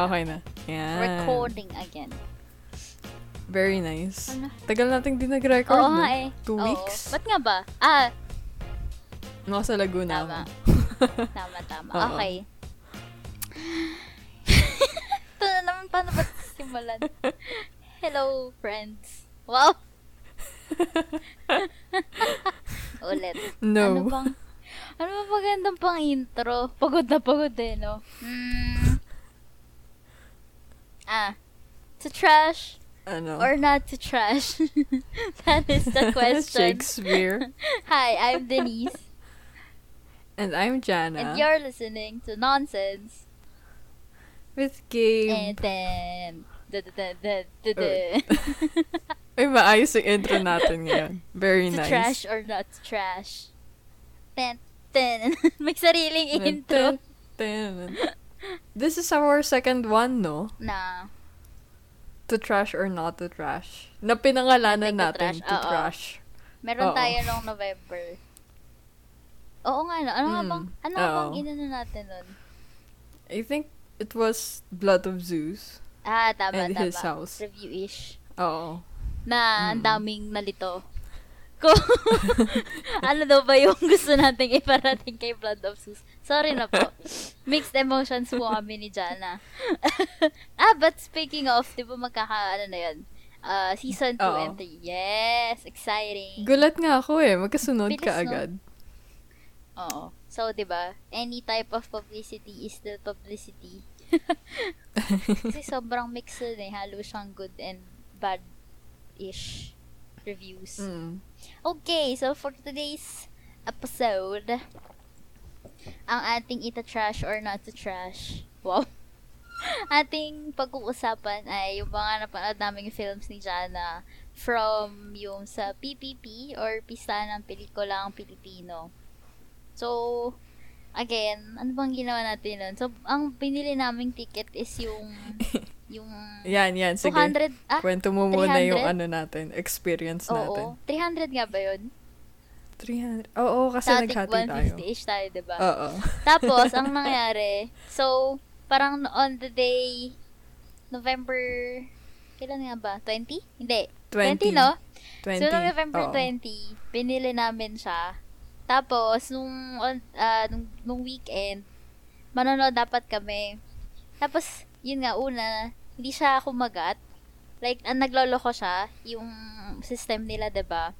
Okay na. Yan. Recording again. Very nice. Ano? Tagal nating di nag-record, Oo no? nga eh. Two Oo. weeks? Ba't nga ba? Ah, Nasa Laguna Tama. ako. tama, tama. Oo. Okay. Ito na naman, paano ba simulan? Hello, friends. Wow! Ulit. No. Ano bang, ano ba magandang pang intro? Pagod na pagod eh, no? Hmm. Ah. To trash ano? or not to trash? that is the question. Shakespeare. Hi, I'm Denise. And I'm Jana. And you're listening to Nonsense. With Gabe. And then... Da, da, da, da, da, da. Ay, maayos yung intro natin ngayon. Very to nice. trash or not to trash. Ten, ten. May sariling intro. Ten, ten. This is our second one, no? Na. To trash or not to trash. Na pinangalanan to natin trash, to oo. trash. Meron Oo. tayo nung November. Oo nga, no? Ano nga Mm, bang, ano nga bang oo. inano natin nun? I think it was Blood of Zeus. Ah, tama, And tama. his house. Review-ish. Oo. Na ang Mm. daming nalito. Kung ano daw ba yung gusto nating iparating kay Blood of Zeus. Sorry na po. Mixed emotions po kami ni Jana. ah, but speaking of, di ba magkaka, ano na yun? Uh, season 2 Oo. and 3. Yes! Exciting! Gulat nga ako eh. Magkasunod Bilis, ka no? agad. Oo. So, di ba? Any type of publicity is still publicity. Kasi sobrang mix yun eh. Halo siyang good and bad-ish reviews. Mm. Okay, so for today's episode, ang ating ita trash or not to trash. Wow. ating pag-uusapan ay yung mga napanood naming films ni Jana from yung sa PPP or Pista ng Pelikulang Pilipino. So, again, ano bang ginawa natin nun? So, ang binili naming ticket is yung yung Yan, yan. Sige. 200, ah, Kwento mo muna yung 300? ano natin, experience natin. oo. 300 nga ba yun? 300. Oo, kasi Static naghati tayo. 150-ish tayo, diba? Oo. Tapos, ang nangyari, so, parang on the day, November, kailan nga ba? 20? Hindi. 20. 20, no? 20. So, noong November Oo. 20, binili namin siya. Tapos, nung, on, ah, nung, nung weekend, manonood dapat kami. Tapos, yun nga, una, hindi siya kumagat. Like, ang nagloloko siya, yung system nila, 'di ba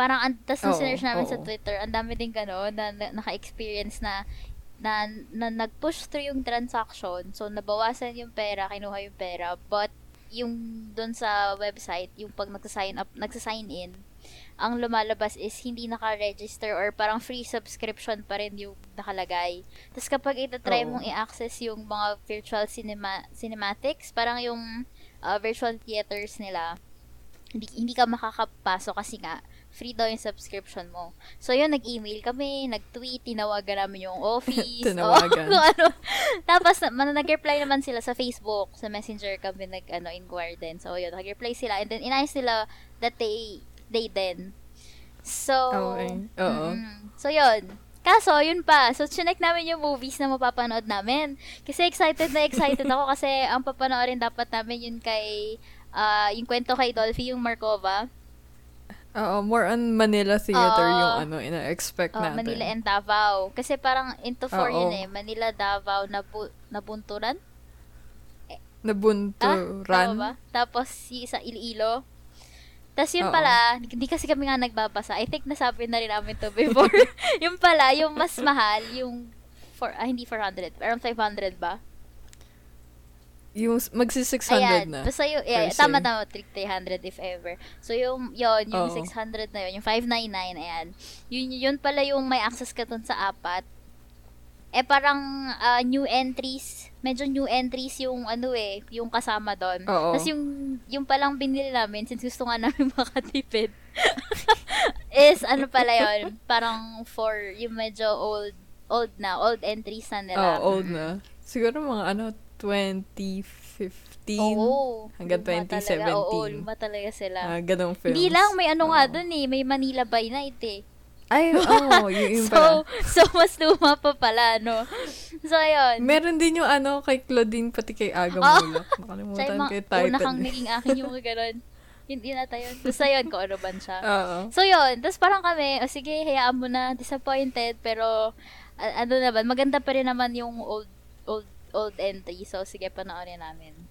Parang, an- tas Oo, sinerge namin sa oo. Twitter, ang dami din gano'n, na, na naka-experience na, na, na nag-push through yung transaction. So, nabawasan yung pera, kinuha yung pera, but, yung doon sa website, yung pag nagsa-sign up, nagsa-sign in, ang lumalabas is hindi naka-register or parang free subscription pa rin yung nakalagay. Tapos kapag itatry Oo. mong i-access yung mga virtual cinema, cinematics, parang yung uh, virtual theaters nila, hindi, hindi ka makakapasok kasi nga, free daw yung subscription mo. So, yun, nag-email kami, nag-tweet, tinawagan namin yung office. Tinawagan. o, ano. Tapos, man- nag-reply naman sila sa Facebook, sa Messenger kami nag, ano, inquire din. So, yun, nag-reply sila. And then, inayos nila that they, they then. So, Okay. Oo. mm, so, yun. Kaso, yun pa. So, chinek namin yung movies na mapapanood namin. Kasi excited na excited ako kasi ang papanoorin dapat namin yun kay, ah, yung kwento kay Dolphy, yung Markova. Oo, more on Manila Theater Oo. yung ano, ina-expect Oh, natin. Manila and Davao. Kasi parang into four Oo. yun eh. Manila, Davao, Nabu- Nabunturan? Nabunturan. Tama ba? Tapos yung sa Iloilo. Tapos yun Oo. pala, hindi kasi kami nga nagbabasa. I think nasabi na rin namin to before. yung pala, yung mas mahal, yung for, ah, hindi 400, around 500 ba? Yung magsi 600 Ayan. na. Basta yung, yeah, tama tama, 300 if ever. So yung, yon yung Oo. 600 na yun, yung 599, ayan. Yun, yun pala yung may access ka dun sa apat. Eh parang ah, new entries, medyo new entries yung ano eh, yung kasama doon. Oo. Tapos yung, yung palang binili namin, since gusto nga namin makatipid, is ano pala yon parang for yung medyo old, old na, old entries na nila. Oh, old na. Siguro mga ano, 2015 Oo. hanggang luma Talaga. Oo, 2017. luma talaga sila. Ah, ganong films. Hindi lang, may ano nga Oo. dun eh. May Manila by Night eh. Ay, oo, oh, yun, yun so, pala. so, mas luma pa pala, no? So, ayun. Meron din yung ano, kay Claudine, pati kay Aga Oh. Mulak. Siya Nakalimutan ko yung title. una kang naging akin yung ganun. Hindi na tayo. Basta yun, kung ano ban siya. Oo. So, yun. Tapos parang kami, o sige, hayaan mo na, disappointed, pero, a- ano naman, maganda pa rin naman yung old, old, old entry. So, sige, panoorin namin.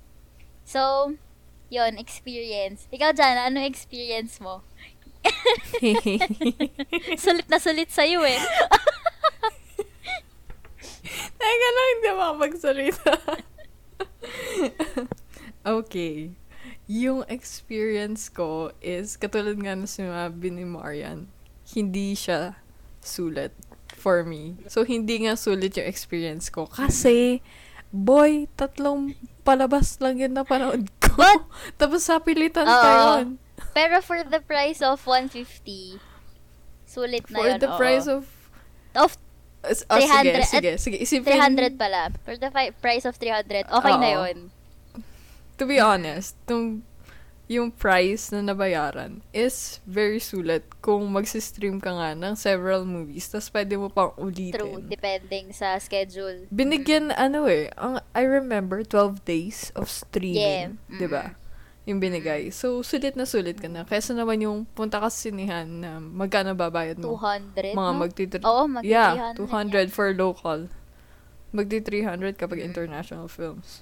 So, yun, experience. Ikaw, Jana, ano experience mo? sulit na sulit sa'yo eh. Teka lang, hindi ako makapagsalita. okay. Yung experience ko is, katulad nga na sinabi ni Marian, hindi siya sulit for me. So, hindi nga sulit yung experience ko. Kasi, boy, tatlong palabas lang yun na panood ko. But- Tapos sapilitan pa yun. Pero for the price of 150, sulit na For yun. the oo. price of... of Oh, sige, 300 sige, sige. Isipin, 300 pala. For the fi- price of 300, okay na Oo. yun. to be honest, tung, yung price na nabayaran is very sulit kung magsistream ka nga ng several movies, tapos pwede mo pang ulitin. True, depending sa schedule. Binigyan, ano eh, ang, I remember, 12 days of streaming, Yeah. di ba? Yung binigay. So, sulit na sulit ka na. Kesa naman yung punta ka sa sinihan na magkano babayad mo? 200, Mga no? magti Oo, magti Yeah, 200 300 for local. Magti 300 kapag international films.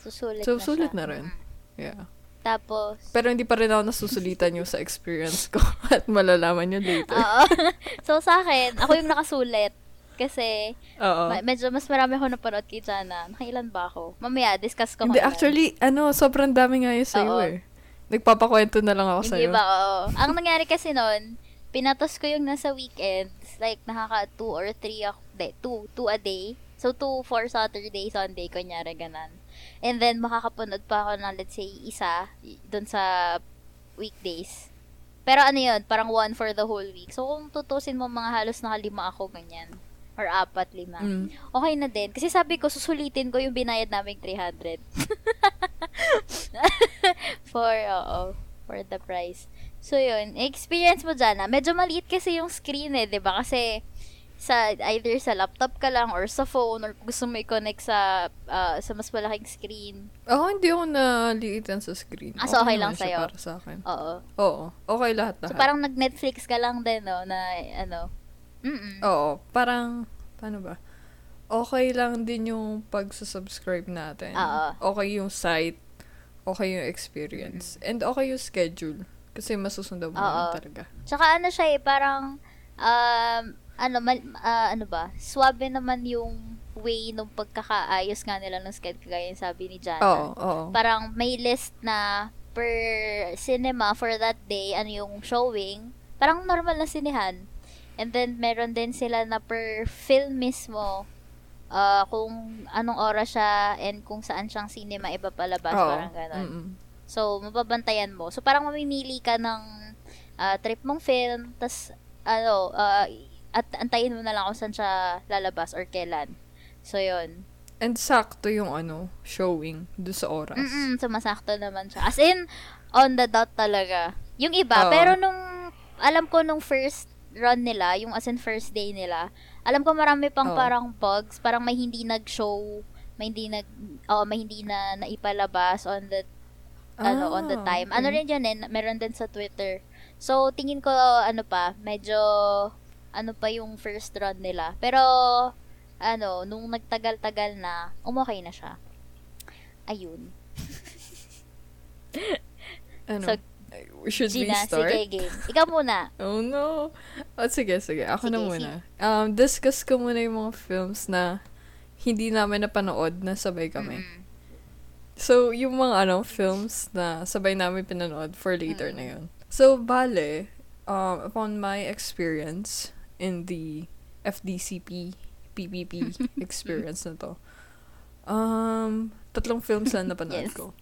So, sulit So, na sulit siya. na rin. Mm. Yeah. Tapos, Pero hindi pa rin ako nasusulitan yung sa experience ko at malalaman nyo later. oo. so, sa akin, ako yung nakasulit. Kasi, Oo. ma- medyo mas marami ako napanood kay Jana. Nakailan ba ako? Mamaya, discuss ko Hindi, actually, ano, sobrang dami nga yun sa'yo eh. Nagpapakwento na lang ako Hindi sa'yo. ba? Oo. Ang nangyari kasi noon, pinatos ko yung nasa weekends. Like, nakaka 2 or 3 ako. Hindi, 2. 2 a day. So, 2 for Saturday, Sunday, kunyari, ganan. And then, makakapanood pa ako ng, let's say, isa, dun sa weekdays. Pero ano yun, parang one for the whole week. So, kung tutusin mo, mga halos nakalima ako, ganyan. Or apat, lima. Mm. Okay na din. Kasi sabi ko, susulitin ko yung binayad naming 300. for, oo, for the price. So, yun. Experience mo dyan, ah. Medyo maliit kasi yung screen eh, di ba? Kasi, sa either sa laptop ka lang or sa phone or gusto mo i-connect sa ah, sa mas malaking screen. Ako, hindi ako naliitan sa screen. Ah, so okay lang naman siya sa'yo? para sa akin. Oo. Oo. Okay lahat lahat. So, parang nag-Netflix ka lang din, no? Na, ano. Mm-mm. Oo. Parang, paano ba? Okay lang din yung pagsusubscribe natin. Oo. Okay yung site. Okay yung experience. And okay yung schedule. Kasi masusundan mo Oo. talaga. Tsaka ano siya eh, parang, um, ano, mal, ah, ano ba, swabe naman yung way nung pagkakaayos nga nila ng schedule, kagaya yung sabi ni Jana. Oo. Oo. Parang may list na per cinema for that day, ano yung showing, parang normal na sinehan. And then, meron din sila na per film mismo, ah, kung anong oras siya and kung saan siyang cinema ipapalabas, Oo. parang ganon. Mm-mm. So, mababantayan mo. So, parang mamimili ka ng ah, trip mong film, tas ano, ah, at antayin mo na lang kung saan siya lalabas or kailan. So, yun. And sakto yung ano, showing do sa oras. Mm-mm, sumasakto naman siya. As in, on the dot talaga. Yung iba, Oo. pero nung, alam ko nung first run nila, yung as in first day nila, alam ko marami pang Oo. parang bugs, parang may hindi nag-show, may hindi nag, oh, may hindi na naipalabas on the ano, on the Ah, time. Ano okay. rin yun eh, meron din sa Twitter. So, tingin ko, ano pa, medyo, ano pa yung first run nila. Pero, ano, nung nagtagal-tagal na, umokay na siya. Ayun. Ano? So, Should Gina, we start? sige, game. Ikaw muna. Oh no. Oh, sige, sige. Ako na Sige, muna. Um, discuss ko muna yung mga films na hindi namin napanood na sabay kami. Mm. So, yung mga ano, films na sabay namin pinanood for later Mm. na yun. So, bale, um, upon my experience in the FDCP, PPP experience na to, um, tatlong films lang napanood Yes. ko.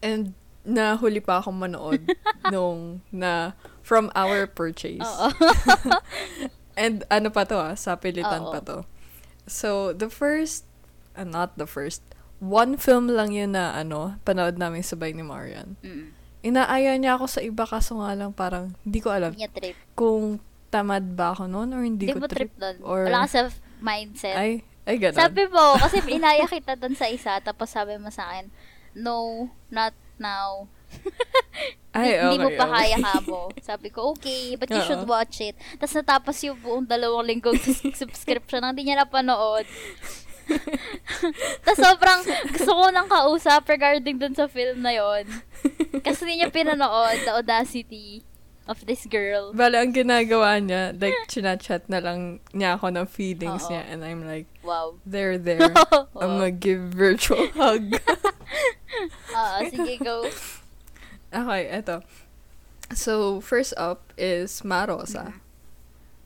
And, nahuli pa akong manood nung na from our purchase. And ano pa to ah, sapilitan Oo. pa to. So, the first, uh, not the first, one film lang yun na ano, panood namin sabay ni Marian. Mm. Inaaya niya ako sa iba kaso nga lang parang hindi ko alam kung tamad ba ako noon or hindi Hindi ko mo trip trip? doon. or- Wala ka sa mindset. Ay, ay ganun. Sabi mo, kasi inaya kita doon sa isa, tapos sabi mo sa akin, no, not now. ay, Hindi mo okay, pa okay. kaya kabo. Sabi ko, okay, but you Oo. should watch it. Tapos natapos yung buong dalawang linggong sus- subscription, hindi niya napanood. Tapos sobrang gusto ko nang kausap regarding dun sa film na yon Kasi hindi niya pinanood the audacity of this girl. Bale, ang ginagawa niya, like, chinachat na lang niya ako ng feelings Oo. niya and I'm like, Wow. there, there. I'm gonna give virtual hug. Oo, sige, go. okay, eto. So, first up is Marosa.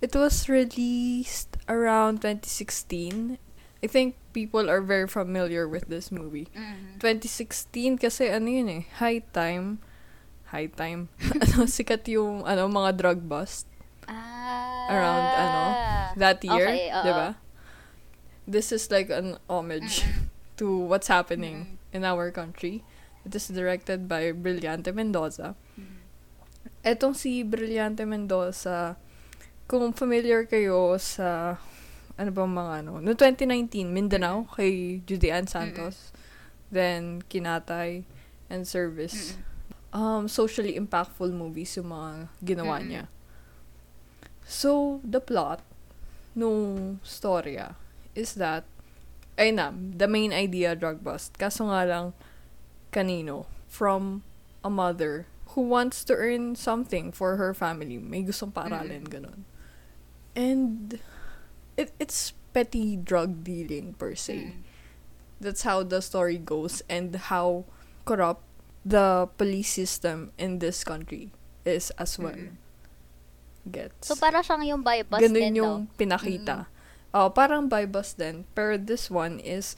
It was released around 2016. I think people are very familiar with this movie. Mhm. 2016 kasi ano yun eh, high time. High time. ano, sikat yung ano, mga drug bust Ah. around ano, that year, Okay, oo. 'di ba? This is like an homage to what's happening in our country. It is directed by Brillante Mendoza. Etong si Brillante Mendoza, kung familiar kayo sa ano bang mga ano, no 2019 Mindanao kay Judy Ann Santos, then Kinatay and Service. Um socially impactful movies yung mga ginawa niya. So, the plot nung storya is that ay na, the main idea drug bust. Kaso nga lang, kanino? From a mother who wants to earn something for her family. May gustong paaralin, ganun. And, it, it's petty drug dealing per se. Mm. That's how the story goes and how corrupt the police system in this country is as well. Mm. Gets. So, para siyang yung by bus Ganun din, yung no? pinakita. Oh, parang by bus din. Pero this one is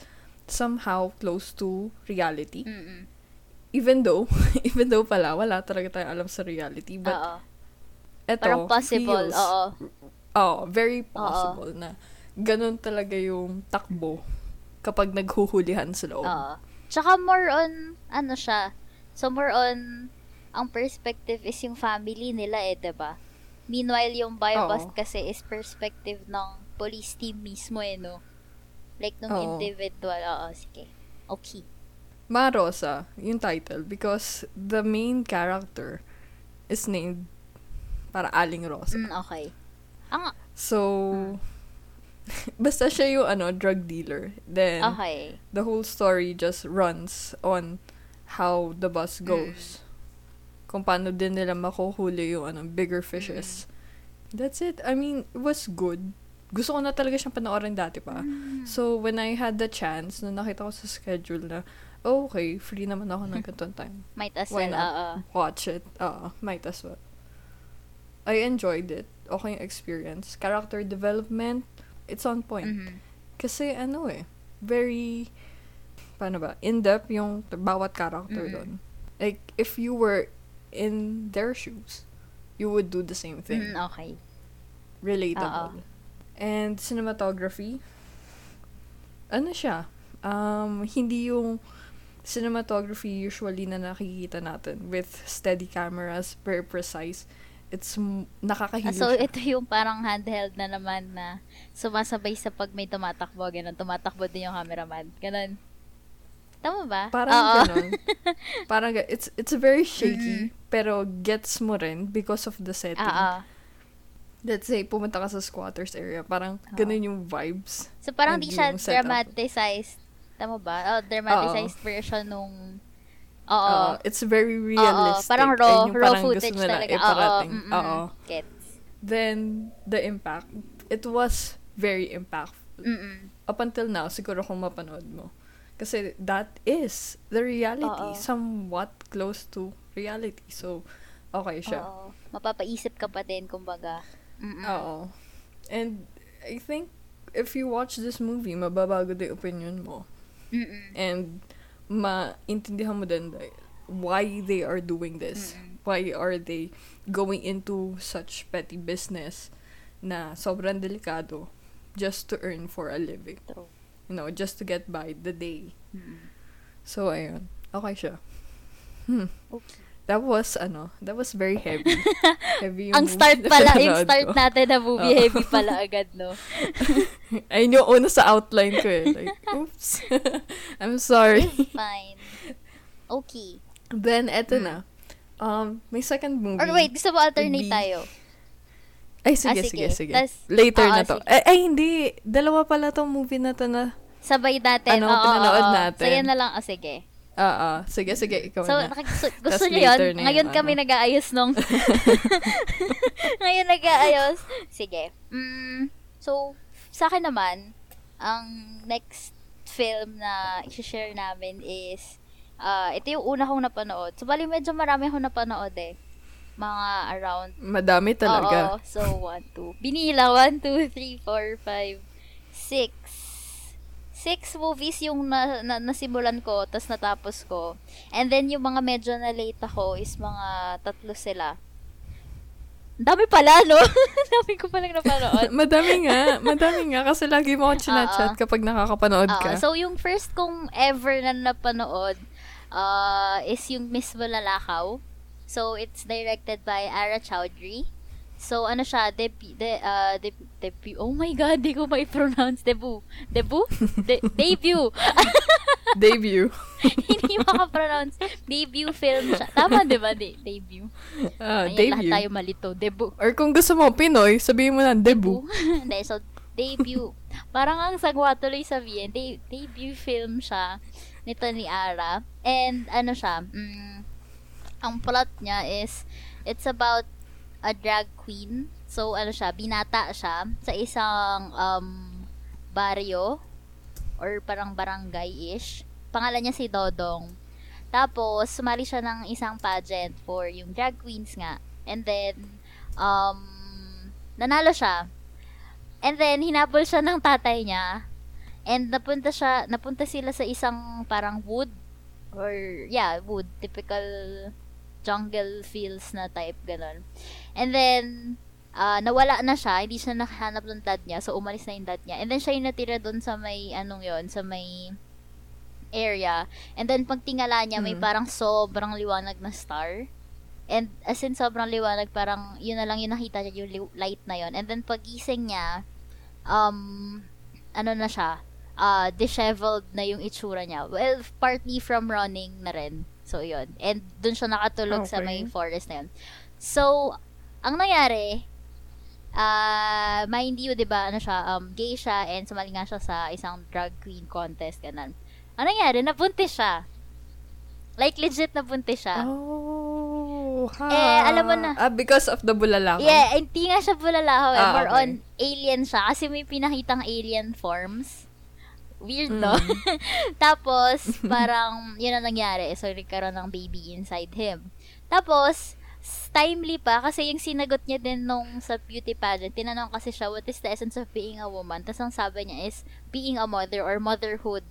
somehow close to reality. Mm-mm. Even though, even though pala, wala talaga tayong alam sa reality. But Oo. eto, Parang possible, feels, oo. Oh, very possible na ganun talaga yung takbo kapag naghuhulihan sa loob. Oo. Tsaka more on, ano siya, so more on, ang perspective is yung family nila eh, 'di ba? Meanwhile, yung biobust Oo. kasi is perspective ng police team mismo eh, no? Like, nung Oo. individual. Oo, sige. Okay. Marosa, yung title, because the main character is named para Aling Rosa. Mm, okay. Ang, So, basta siya yung ano, drug dealer. Then, okay. the whole story just runs on how the bus goes. Kung paano din nila makuhuli yung ano, bigger fishes. That's it. I mean, it was good. Gusto ko na talaga siyang panoorin dati pa. So, when I had the chance, na nakita ko sa schedule na, oh, okay, free naman ako ng ganitong time. Might as Why well, oo. Watch it. Uh, might as well. I enjoyed it. Okay yung experience. Character development, it's on point. Mhm. Kasi ano eh, very, paano ba, in-depth yung bawat character Mm-mm. doon. Like, if you were in their shoes, you would do the same thing. Mm, okay. Relatable. And cinematography, ano siya, um, hindi yung cinematography usually na nakikita natin with steady cameras, very precise. It's m- Ah, nakakahilo so, siya. ito yung parang handheld na naman na sumasabay sa pag may tumatakbo, ganun. Tumatakbo din yung cameraman. Ganun. Tama ba? Parang Oo. ganun. Parang it's it's very shaky Mm-hmm. pero gets mo rin because of the setting. Oo. Let's say pumunta ka sa squatters area, parang ganun yung vibes. So, parang di siya setup. dramatized. Tama ba? Oh, dramatized version nung... Oo. Oo, it's very Oo, realistic. parang and raw, raw parang footage talaga. Oo, iparating. mm-mm. Oo. Gets. Then, the impact. It was very impactful. Mm-mm. Up until now, siguro kung mapanood mo. Kasi that is the reality. Oo. Somewhat close to reality. So, okay siya. Oo. Mapapaisip ka pa din, kumbaga. Mm-mm. Oo. And I think if you watch this movie, mababago din opinion mo. Mm-mm. And maintindihan mo din why they are doing this. Why are they going into such petty business na sobrang delikado just to earn for a living. True. You know, just to get by the day. Mm-mm. So, ayun. Okay siya. Hmm. Okay. that was, ano, that was very heavy. heavy Ang start pala, yung start ko. natin na movie Oo. heavy pala agad, no? Ayun yung una sa outline ko eh. Like, oops. I'm sorry. Fine. Okay. Then, eto na. Um, may second movie. Or wait, gusto mo alternate be- tayo? Ay, sige, Ah, sige, sige. sige. Tas- Later Oo, na to. sige. Ay, ay, hindi. Dalawa pala tong movie na to na. Sabay natin. Ano, Oo, pinanood oo, natin. Sige na lang. O, sige. Oo. Sige, sige, ikaw So, na. so, gusto niyo yun? Ngayon kami ano. nag-aayos nung... Ngayon nag-aayos. Sige. Mm, so, sa akin naman, ang next film na i-share namin is, ah ito yung una kong napanood. So, bali medyo marami akong napanood eh. Mga around Madami talaga. Oo. So, one, two. Binila. One, two, three, four, five, six. Six movies yung na, na, nasimulan ko, tas natapos ko. And then, yung mga medyo na late ako is mga tatlo sila. Dami pala, no? Dami ko palang napanood. madami nga. Madami nga. Kasi lagi mo akong chinachat Oo. kapag nakakapanood Oo, ka. so, yung first kong ever na napanood uh, is yung Miss Malalakaw. So, it's directed by Ara Chowdhury. So, ano siya, debut, de, uh, deb, debut, oh my god, di ko mai-pronounce, debut, debut? De, debut! Debut. Hindi makapronounce. Debut film siya. Tama, di ba? De, debut. Ah, Ayan, lahat debut. tayo malito. Debut. Or kung gusto mo Pinoy, sabihin mo na debut. Hindi, so, debut. Parang ang sagwa tuloy sabihin, de- debut film siya nito ni Ara. And, ano siya, mm, ang plot niya is, it's about a drag queen. So, ano siya, binata siya sa isang um, baryo or parang barangay-ish. Pangalan niya si Dodong. Tapos, sumali siya ng isang pageant for yung drag queens nga. And then, um, nanalo siya. And then, hinabol siya ng tatay niya. And napunta siya, napunta sila sa isang parang wood. Or, yeah, wood. Typical jungle feels na type, ganun. And then, ah, nawala na siya. Hindi siya nakahanap ng dad niya. So, umalis na yung dad niya. And then, siya yung natira doon sa may, anong yon sa may area. And then, pag tingala niya, may Mhm. parang sobrang liwanag na star. And as in, sobrang liwanag, parang yun na lang yung nakita niya, yung li- light na yon And then, pagising niya, um, ano na siya, uh, disheveled na yung itsura niya. Well, partly from running na rin. So, yun. And dun siya nakatulog sa Okay. may forest na yun. So, ang nangyari, ah, mind you, di ba, ano siya, um, gay siya, and sumali nga siya sa isang drag queen contest, ganun. Ang nangyari, nabuntis siya. Like, legit nabuntis siya. Oh, ha. Eh, alam mo na. Ah, because of the bulalakaw. Yeah, hindi nga siya bulalaho eh. Ah, More okay. on alien siya. Kasi may pinakitang alien forms. Weird, no? Mm. Tapos, parang, yun ang nangyari. So, nagkaroon ng baby inside him. Tapos, timely pa kasi yung sinagot niya din nung sa beauty pageant, tinanong kasi siya, what is the essence of being a woman? Tapos ang sabi niya is, being a mother or motherhood.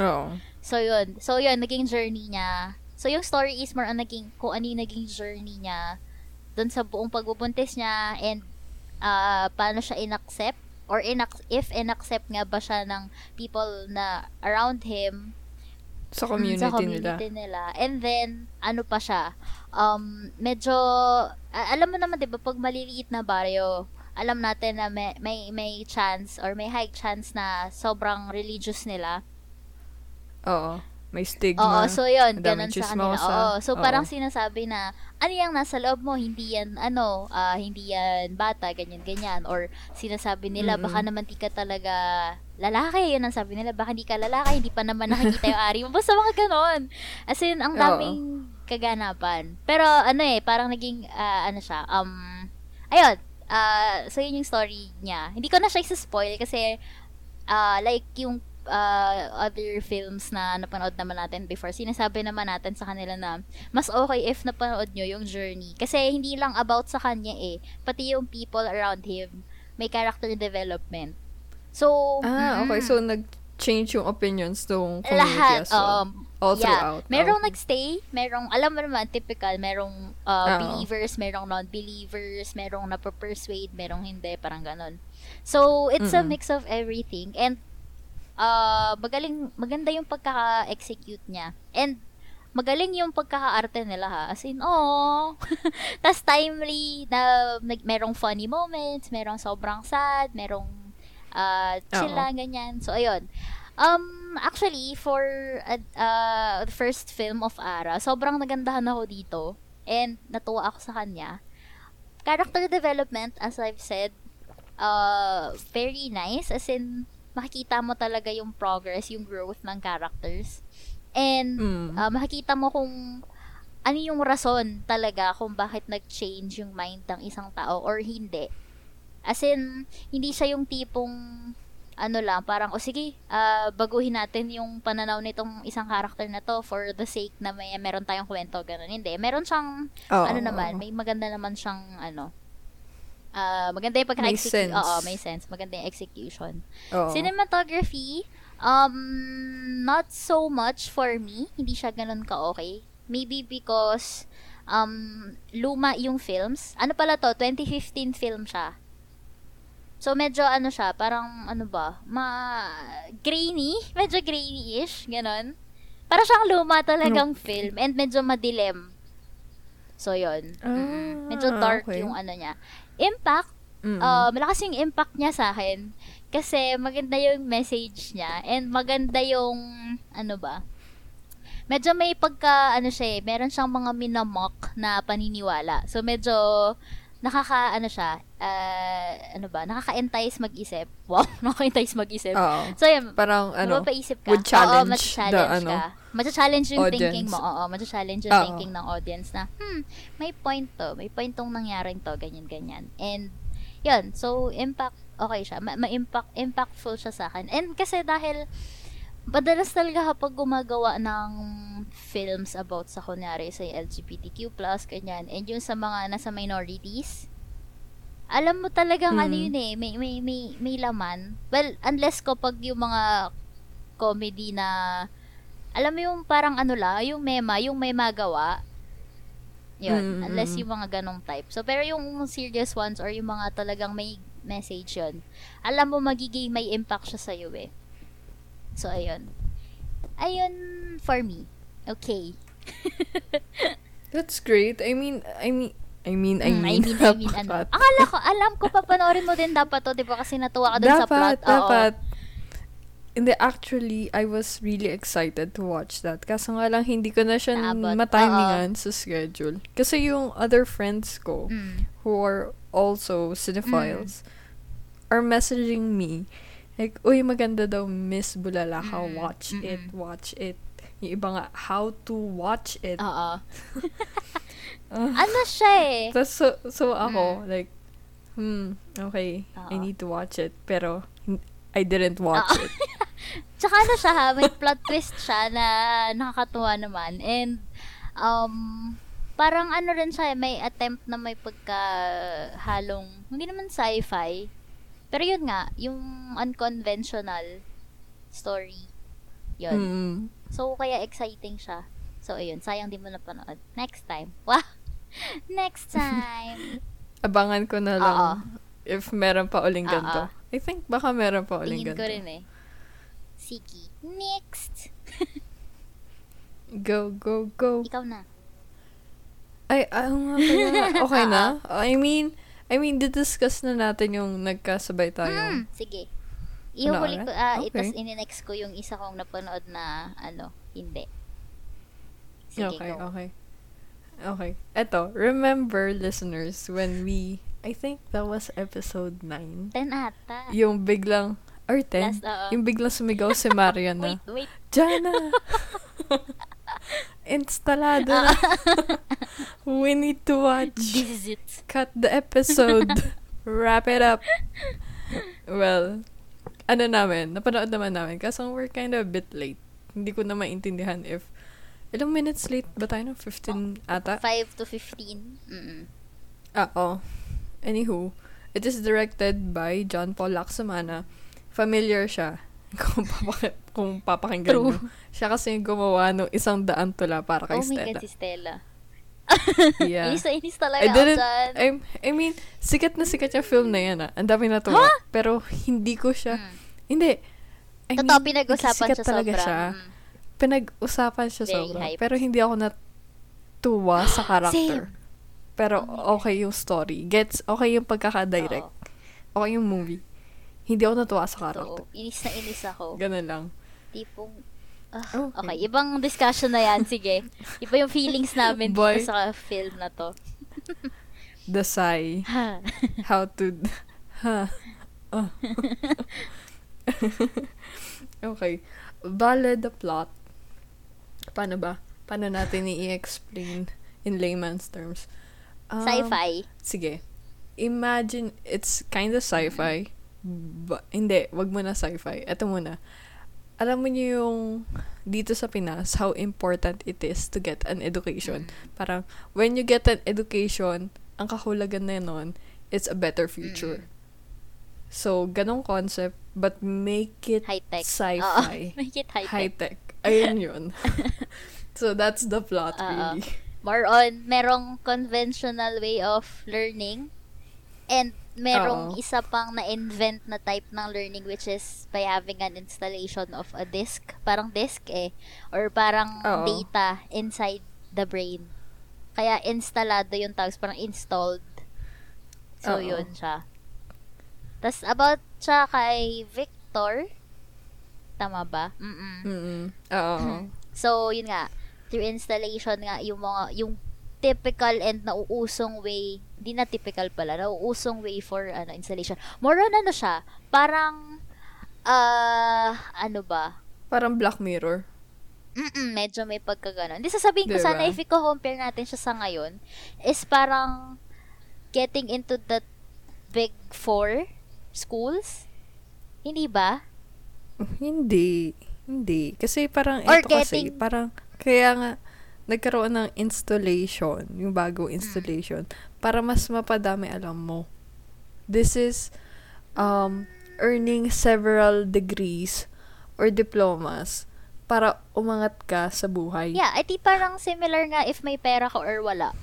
Oo. So, yun. So, yun, naging journey niya. So, yung story is more on naging, kung ano yung naging journey niya dun sa buong pagbubuntis niya and ah paano siya inaccept or inac- if inaccept nga ba siya ng people na around him Sa mm, community, sa community nila. And then, ano pa siya, um, medyo, alam mo naman, di ba, pag maliliit na baryo, alam natin na may, may, may chance or may high chance na sobrang religious nila. nila. Oo. May stigma. Oo, so yun, ganun sa kanila. Oo, so Oo. parang sinasabi na, ano yung nasa loob mo, hindi yan, ano, ah, hindi yan bata, ganyan-ganyan. Or sinasabi nila, Mm-mm. baka naman di ka talaga lalaki, yun ang sabi nila, baka hindi ka lalaki, hindi pa naman nakikita yung ari mo. Basta mga ganon. As in, ang Oo. daming kaganapan. Pero, ano eh, parang naging, ah, ano siya, um, ayun, ah, so yun yung story niya. Hindi ko na siya isa-spoil kasi, ah, like, yung uh, other films na napanood naman natin before, sinasabi naman natin sa kanila na mas okay if napanood nyo yung journey. Kasi hindi lang about sa kanya eh, pati yung people around him, may character development. So, Ah, okay. mm, So, nag-change yung opinions ng community lahat, as well. um, All yeah. throughout. Merong Okay. nagstay, merong, alam mo naman, typical, merong uh, Oo. believers, merong non-believers, merong napapersuade, merong hindi, parang ganon. So, it's a Mm-mm. mix of everything. And, uh, magaling, maganda yung pagkaka-execute niya. And, magaling yung pagkakaarte nila ha. As in, oh. Tas timely na nag, merong funny moments, merong sobrang sad, merong uh, chill lang, ganyan. So, ayun. Um, actually, for uh, uh, the first film of Ara, sobrang nagandahan ako dito. And natuwa ako sa kanya. Character development, as I've said, uh, very nice. As in, makikita mo talaga yung progress, yung growth ng characters. And, Mm. uh, makikita mo kung ano yung rason talaga kung bakit nag-change yung mind ng isang tao or hindi. As in, hindi siya yung tipong ano lang, parang, o sige, ah, baguhin natin yung pananaw nitong isang character na to for the sake na may meron tayong kwento, ganun. Hindi. Meron siyang, Oo, ano naman, may maganda naman siyang, ano, ah maganda yung pagka-execute. Oo, may sense. Maganda yung execution. Oo. Cinematography, um, not so much for me. Hindi siya ganun ka-okay. Maybe because, um, luma yung films. Ano pala to? 2015 film siya. So, medyo ano siya, parang, ano ba, ma, grainy? Medyo grainy-ish, ganun. Para siyang luma talagang film and medyo madilim. So, yun. Mm-mm. Ah, medyo dark okay. yung ano niya. Impact, Mm. uh, malakas yung impact niya sa akin. Kasi maganda yung message niya and maganda yung, ano ba, medyo may pagka, ano siya eh, meron siyang mga minamok na paniniwala. So, medyo, nakaka, ano siya, uh, ano ba, nakaka-entice mag-isip. Wow, nakaka-entice mag-isip. Oo. So, yun, Parang, ano, mapapaisip ka. would challenge Oo, matcha-challenge the, ano, ka. Matcha-challenge yung thinking audience. mo. Oo, matcha-challenge yung Oo. thinking ng audience na, hmm, may point to. May point tong nangyaring to, ganyan-ganyan. And, yun. So, impact, okay siya. Ma- ma-impact, impactful siya sa akin. And kasi dahil, madalas talaga kapag gumagawa ng films about sa kunyari sa LGBTQ+, ganyan, and yung sa mga nasa minorities, alam mo talagang ano Mm. yun eh, may, may, may, may laman. Well, unless kapag yung mga comedy na, alam mo yung parang ano lang, yung mema, yung may magawa, yun, Mm, unless mm. yung mga ganong type. So, pero yung serious ones or yung mga talagang may message yun, alam mo magiging may impact siya sa'yo eh. So, ayun. Ayun for me. Okay. That's great. I mean, I mean, I mean, I Mm, mean, I mean, I mean, ano. dapat. Akala ko, alam ko, papanoorin mo din dapat to, di ba? Kasi natuwa ka dun sa plot. Dapat, dapat. Hindi, actually, I was really excited to watch that. Kaso nga lang, hindi ko na siya Naabot. matimingan sa schedule. Kasi yung other friends ko, Mm. who are also cinephiles, are messaging me, like, uy, maganda daw, Miss Bulalakaw, Mm, watch mm-mm. it, watch it. Yung iba nga, how to watch it. Oo. Ah. ano siya eh? Tapos, so, so ako, like, hmm, okay, I Oo. need to watch it. Pero, I didn't watch Oo. it. Tsaka ano siya ha, may plot twist siya na nakakatuwa naman. And, um, parang ano rin siya, may attempt na may pagkahalong, hindi naman sci-fi. Pero yun nga, yung unconventional story. Yun. Mm. So, kaya exciting siya. So, ayun, sayang di mo napanood. Next time. Wow! Next time! Abangan ko na lang Oo. if meron pa uling ganito. I think baka meron pa uling Tingin ko ganito. rin eh. Sige. Next! Go, go, go. Ikaw na. Ay, ano nga pala. Okay na? I mean, I mean, didiscuss na natin yung nagkasabay tayo. Mm, sige. Ihuli ko, ah, Okay. itas ininext ko yung isa kong napanood na, ano, hindi. Sige, okay, go. okay. Okay. Eto, remember, listeners, when we, I think that was episode 9, Ten ata. yung biglang, or 10, Last, oo. yung biglang sumigaw si Marian na, Wait, wait. Jana! Instalado na. We need to watch. This is it. Cut the episode. Wrap it up. Well, ano namin, napanood naman namin. Kaso we're kind of a bit late. Hindi ko na maintindihan if, ilang minutes late ba tayo? No? 15 ata? 5 to 15. Mm-mm. Ah, oh. Anywho, it is directed by John Paul Lacsamana. Familiar siya. Kung, papaki- kung papakinggan True. nyo. Siya kasi yung gumawa ng isang daan tula para kay Oh my Stella. God, si Stella. Yeah. Inis na inis talaga I ako didn't. I, I mean, sikat na sikat yung film na yan ah. Ang dami natuwa. Pero hindi ko siya, Mm. hindi. I Totoo, mean, pinag-usapan siya talaga sobra. siya. Mm. pinag-usapan siya Very sobra. hype. Pero hindi ako natuwa sa character. Pero okay yung story. Gets, okay yung pagkaka-direct. Oo. Okay yung movie. Hindi ako natuwa sa character. Totoo. Inis na inis ako. Ganun lang. Tipong, ah, Okay. okay. Ibang discussion na yan. Sige. Iba yung feelings namin Boy. dito sa film na to. The sigh. How to... Ha. Oh. okay. Bale the plot. Paano ba? Paano natin i-explain in layman's terms? Um, Sci-fi. Sige. Imagine, it's kind of sci-fi. Ba- hindi, wag mo na sci-fi. Ito muna. Alam mo niyo yung dito sa Pinas, how important it is to get an education. Parang, when you get an education, ang kahulagan na nun, it's a better future. So, ganong concept, but make it High-tech. sci-fi. Oo. Make it high-tech. High-tech. Ayun yun. so, that's the plot, Oo. really. More on, merong conventional way of learning. And merong Oo. isa pang na-invent na type ng learning which is by having an installation of a disk. Parang disk eh. Or parang Oo. data inside the brain. Kaya instalado yung tawag. Parang installed. So, Oo. yun siya. Tapos, about siya kay Victor. Tama ba? Mm-mm. Mm-mm. Oo. So, yun nga, through installation nga, yung mga, yung typical and nauusong way, hindi na typical pala, nauusong way for ano, installation. More on ano siya, parang, ah, ano ba? Parang Black Mirror. Mm-mm, medyo may pagkaganon. Hindi sasabihin ko Diba? sana if i-compare natin siya sa ngayon, is parang getting into the big four schools. Hindi ba? Hindi. Hindi. Kasi parang Or ito kasi, getting- parang, kaya nga, nagkaroon ng installation, yung bagong installation, para mas mapadami alam mo. This is, um, earning several degrees or diplomas para umangat ka sa buhay. Yeah, I think parang similar nga if may pera ka or wala.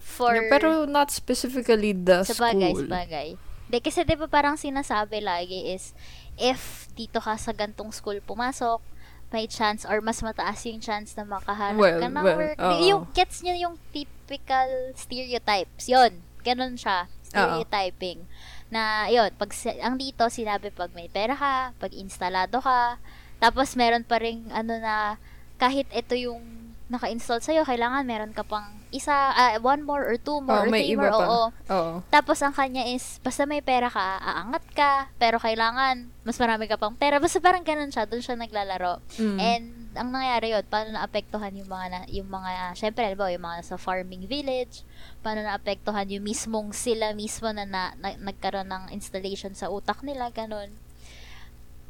For, Yeah, pero not specifically the sa bagay, school. sa bagay. Di, kasi di ba parang sinasabi lagi is, if dito ka sa gantong school pumasok, may chance or mas mataas yung chance na makahanap Well, ka ng well, work. oo. Yung, gets nyo yung typical stereotypes. Yun, ganun siya. Stereotyping. Na, yun, pag, ang dito, sinabi pag may pera ka, pag instalado ka, tapos meron pa rin, ano na, kahit ito yung naka-install sa'yo, kailangan meron ka pang isa, ah, one more or two more Oh, or may three iba more, pa. oo. Oo. Tapos ang kanya is, basta may pera ka, aangat ka, pero kailangan, mas marami ka pang pera. Basta parang ganun siya, doon siya naglalaro. Mm. And, ang nangyari yun, paano naapektuhan yung mga, na, yung mga, syempre, alam yung mga sa farming village, paano naapektuhan yung mismong sila mismo na, na, na nagkaroon ng installation sa utak nila, ganun.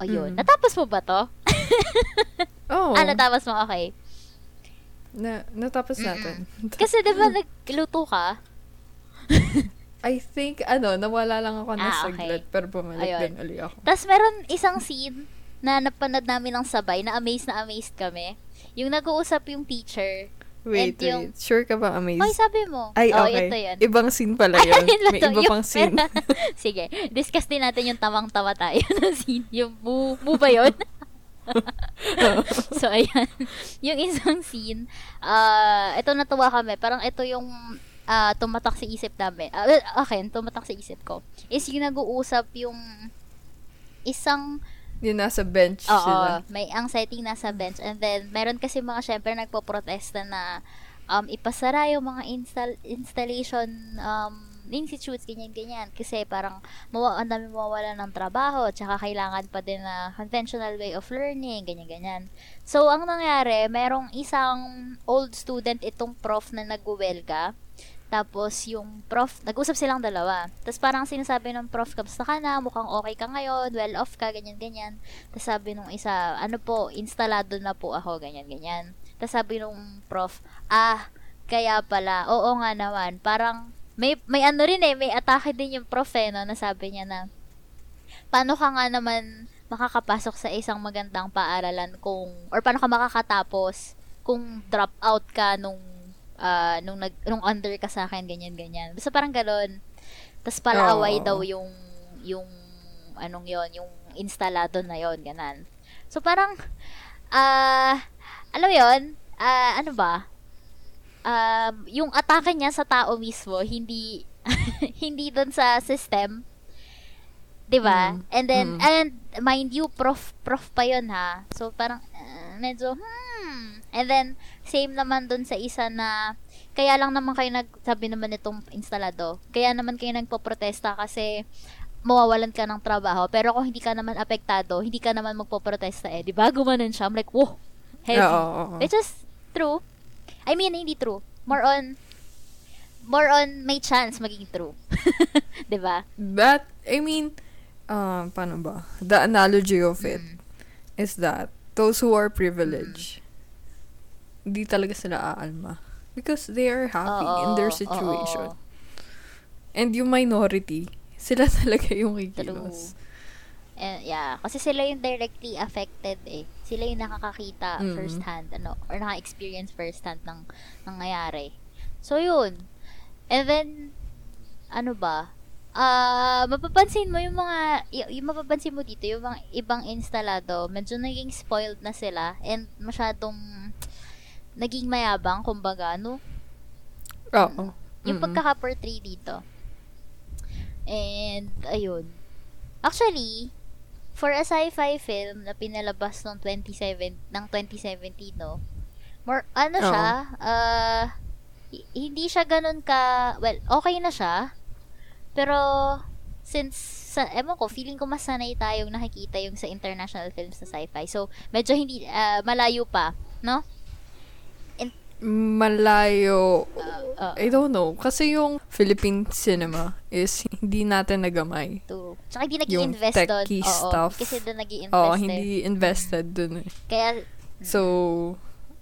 O yun. Mm. Natapos mo ba to? Oo. Ah, natapos mo, okay. Na, natapos natin. Kasi di ba nagluto ka? I think, ano, nawala lang ako na Ah, saglit, okay. pero bumalik Ayun. din uli ako. Tapos meron isang scene na napanood namin ng sabay, na amazed na amazed kami. Yung nag-uusap yung teacher. Wait, And yung- wait. Sure ka ba, Amaze? Ay, sabi mo. Ay, oh, okay. ito yun. Ibang scene pala yun. May iba Yung- pang scene. Sige, discuss din natin yung tamang-tawa tayo na scene. Yung bu, bu ba yun? so, ayan. Yung isang scene, ah ito natuwa kami. Parang ito yung ah, tumatak sa isip namin. Ah, well, akin, tumatak sa isip ko. Is yung nag-uusap yung isang Yung nasa bench Oo, sila. may ang setting nasa bench and then meron kasi mga syempre nagpo-protesta na um ipasara yung mga install installation um institutes ganyan ganyan kasi parang mawa ang dami mawawala ng trabaho tsaka kailangan pa din na conventional way of learning ganyan ganyan. So ang nangyari, merong isang old student itong prof na nagwelga tapos, yung prof, nag-usap silang dalawa. Tapos, parang sinasabi ng prof, kamusta ka na? Mukhang okay ka ngayon, well off ka, ganyan-ganyan. Tapos, sabi nung isa, ano po, instalado na po ako, ganyan-ganyan. Tapos, sabi nung prof, ah, kaya pala, oo nga naman, parang, may, may ano rin eh, may atake din yung prof eh, no, nasabi niya na, paano ka nga naman makakapasok sa isang magandang paaralan kung, or paano ka makakatapos kung drop out ka nung ah, nung nag nung under ka sa akin ganyan ganyan. Basta parang ganoon. Tapos palaaway Oo. daw yung yung anong yon yung instalado na yon ganan. So parang Ah, alam mo yun, ah, ano ba? Um, yung atake niya sa tao mismo, hindi, hindi doon sa system. 'Di ba? Mm. And then, Mm. and mind you, prof, prof pa yun ha. So, parang, ah, medyo, hmm. And then, same naman doon sa isa na, kaya lang naman kayo nag, sabi naman itong instalado, kaya naman kayo nagpo-protesta kasi, mawawalan ka ng trabaho. Pero kung hindi ka naman apektado, hindi ka naman magpo-protesta eh. Di ba? Gumanon siya. I'm like, whoa, heavy. Oo, oo, oo. Which is true. I mean, hindi true. More on, more on may chance maging true. ba? That, I mean, um, paano ba? The analogy of it Mm. is that those who are privileged, hindi talaga sila aalma. Because they are happy in their Oo, situation. oo. And yung minority, sila talaga yung True. kikilos. And, yeah, kasi sila yung directly affected eh. Sila yung nakakakita Mm. first hand, ano, or naka-experience first hand ng nangyayari. So, yun. And then, ano ba? Ah, mapapansin mo yung mga, y- yung mapapansin mo dito, yung mga ibang instalado, medyo naging spoiled na sila and masyadong naging mayabang, kumbaga, no? Oo. Yung Mm-mm. pagkaka-portray dito. And, ayun. Actually, for a sci-fi film na pinalabas noong 27, ng 2017, no? More, ano Oo. siya, uh, hindi siya ganun ka, well, okay na siya, pero, since, sa, ewan ko, feeling ko mas sanay tayong nakikita yung sa international films na sci-fi. So, medyo hindi, ah, malayo pa, no? Malayo. Uh, I don't know. Kasi yung Philippine cinema is hindi natin nagamay. to, tsaka hindi nag Yung invest doon. techie Oo, stuff. Kasi doon nag invest Oo, eh. hindi invested dun eh. Kaya, So,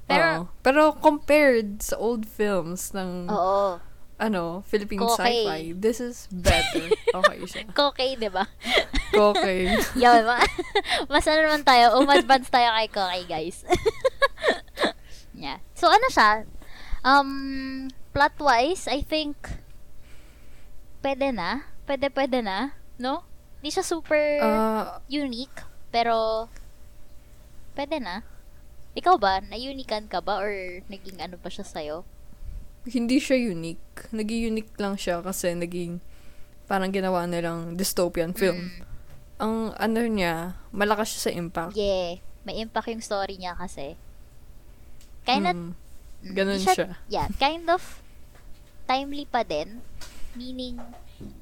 Pero- oo. pero compared sa old films ng oo. ano, Philippine Kokey. sci-fi, this is better. Okay siya. Kokey, di ba? Okay. Yun, ma- mas ano naman tayo, umadvance tayo kay Kokey, guys. yeah. So, ano siya? Um, plot-wise, I think, pwede na. Pwede, pwede na. No? Hindi siya super Ah, unique, pero, pwede na. Ikaw ba? Na-unikan ka ba? Or naging ano pa siya sa'yo? hindi siya unique. Naging unique lang siya kasi naging parang ginawa nilang dystopian film. Mm. Ang ano niya, malakas siya sa impact. Yeah. May impact yung story niya kasi. Kind of, Mm. Ganun Di siya. Yeah, kind of timely pa din. Meaning,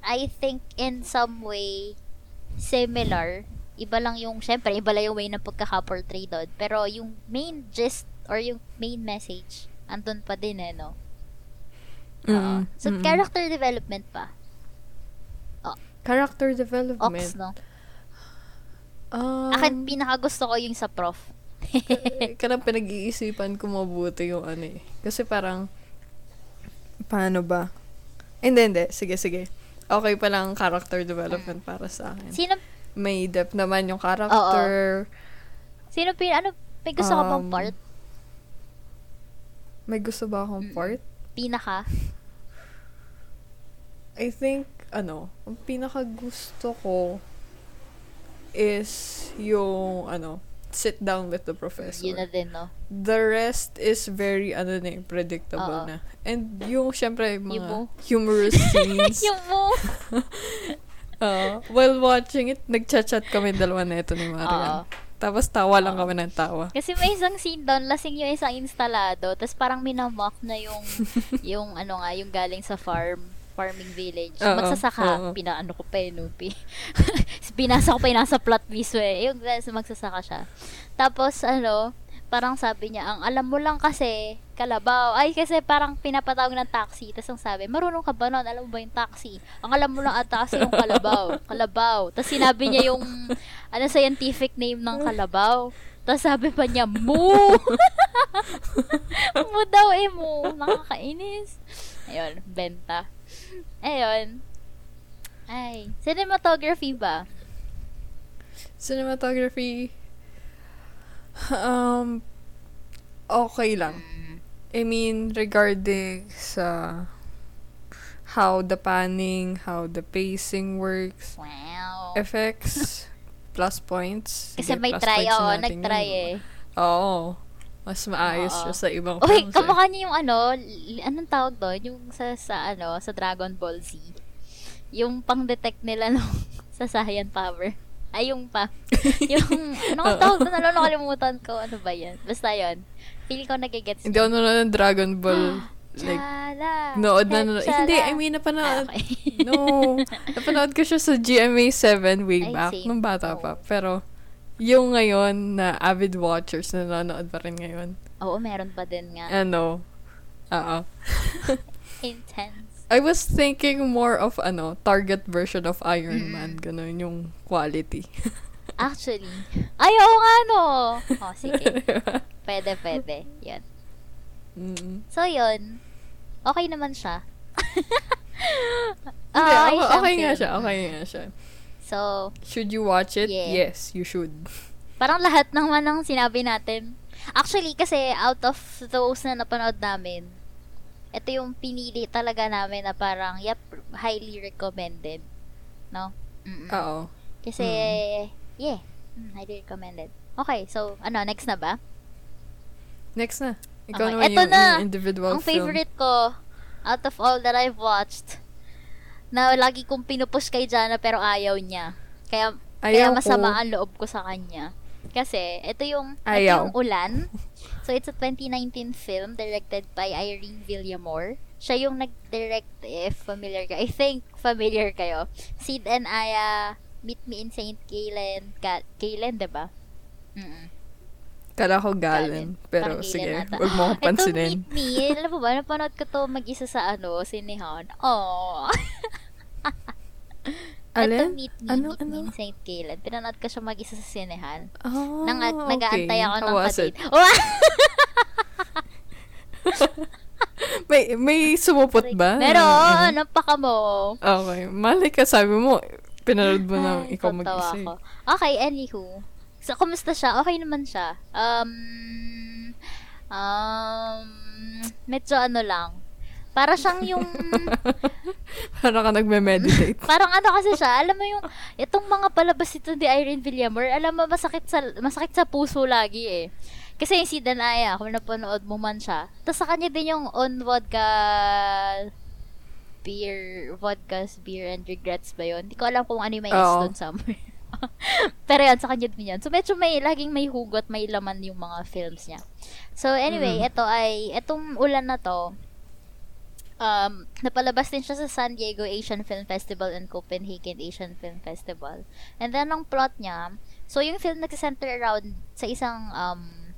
I think in some way, similar. Iba lang yung, syempre, iba lang yung way ng pagkaka-portray doon. Pero yung main gist or yung main message, andun pa din eh, no? Mm, So, mm. character development pa. Character Ox, development. no? Um, Akin, pinaka gusto ko yung sa prof. Karang pinag-iisipan ko mabuti yung ano eh. Kasi parang, paano ba? Hindi, hindi. Sige, sige. Okay pa lang character development para sa akin. Sino, May depth naman yung character. sino pin, ano, may gusto ka bang Um, part? May gusto ba akong part? Pinaka? I think, ano, ang pinaka gusto ko is yung, ano, sit down with the professor. Yun na din, no? The rest is very, ano na, eh, predictable Oo. na. And yung, syempre, mga Yung mo. humorous scenes. yung mo! uh, while watching it, nagchat-chat kami dalawa na ito ni Marian. Oo. Tapos tawa lang kami ng tawa. Kasi may isang scene doon, lasing yung isang instalado, tapos parang minamock na yung, yung ano nga, yung galing sa farm, farming village. Oo, magsasaka, oo. pinaano ko pa yun, pi. Pinasa ko pa nasa plot mismo eh. Yung sa magsasaka siya. Tapos, ano, parang sabi niya, ang alam mo lang kasi, kalabaw. Ay, kasi parang pinapatawag ng taxi. Tapos ang sabi, marunong ka ba nun? Alam mo ba yung taxi? Ang alam mo lang at taxi yung kalabaw. Kalabaw. Tapos sinabi niya yung, ano, scientific name ng kalabaw. Tapos sabi pa niya, moo! moo daw eh, moo. Nakakainis. Ayun, benta. Ayun. Ay, cinematography ba? Cinematography, um, okay lang. I mean, regarding sa how the panning, how the pacing works, Wow. effects, plus points. Kasi Sige, may try, oo, nag-try eh. Oo. Mas maayos Oo. siya sa ibang Okay, films. eh. kamukha niya yung ano, anong tawag doon? Yung sa, sa ano, sa Dragon Ball Z. Yung pang-detect nila nung sa Saiyan Power. Ay, yung pa. yung, ano ang tawag doon? Ano, nakalimutan ko. Ano ba yan? Basta yun. Feeling ko nagigets. Hindi ako nanonood ng Dragon Ball. like, Chala. nood na nanonood. Chala. Hindi, I mean, napanood. Okay. No. Napanood ko siya sa GMA 7 way Ay, back, same. nung bata pa. Pero, yung ngayon na avid watchers na nanonood pa rin ngayon. Oo, meron pa din nga. Ano, oo. Intense. I was thinking more of, ano, target version of Iron Mm. Man. Ganun yung quality. Actually. Ay, oo nga, no. Oh, sige. Pwede, pwede. Yun. Mm. So, yun. Okay naman siya. Ah, okay, siyang okay nga siya, okay nga siya. So, Should you watch it? Yeah. Yes, you should. parang lahat naman ng sinabi natin. Actually, kasi out of those na napanood namin, ito yung pinili talaga namin na parang, yep, highly recommended. No? Mm-mm. Oo. Kasi, yeah, mm, highly recommended. Okay, so, ano, next na ba? Next na. Ikaw Okay, naman eto yung, na. yung individual Ang film. favorite ko, out of all that I've watched, na lagi kong pinupush kay Jana pero ayaw niya. Kaya, kaya Ayaw masama ko. ang loob ko sa kanya. Kasi, ito yung, ito Ayaw. yung Ulan. So, it's a 2019 film directed by Irene Villamor. Siya yung nag-direct, if familiar ka. I think familiar kayo. Sid and Aya, Meet Me in St. Galen. Ga- Galen, diba? Mm Kala ko Galen. Pero Parang sige, Galen ata. huwag mo akong Ito, pansinin. Meet Me, alam mo ba, napanood ko to mag-isa sa ano, sinihan. Oh. Ito, Alin? Meet Me, Ano, Meet Me ano? in St. Galen. Pinanood ko siya mag-isa sa sinihan. Oh, Nang, okay. nag-aantay ako ng? Oh! May, may sumupot ba? Meron! Napaka mo. Okay. Mali ka, sabi mo, pinanood mo na Ay, ikaw mag-isa. ako. Okay, anywho. So, kumusta siya? Okay naman siya. Um, um, medyo ano lang. Para siyang yung, Parang ka nagme-meditate. parang ano kasi siya, alam mo yung, itong mga palabas ito ni Irene Villamor, alam mo, masakit sa, masakit sa puso lagi eh. Kasi yung si Danaya, kung napanood mo man siya, tapos sa kanya din yung on vodka beer, vodkas, beer and regrets ba yun? Hindi ko alam kung ano yung may S Oo. doon somewhere. Pero yan, sa kanya din yan. So, medyo may, laging may hugot, may laman yung mga films niya. So, anyway, Mm. ito ay, itong ulan na to, um, napalabas din siya sa San Diego Asian Film Festival and Copenhagen Asian Film Festival. And then, ang plot niya, so yung film nagsa-center around sa isang um,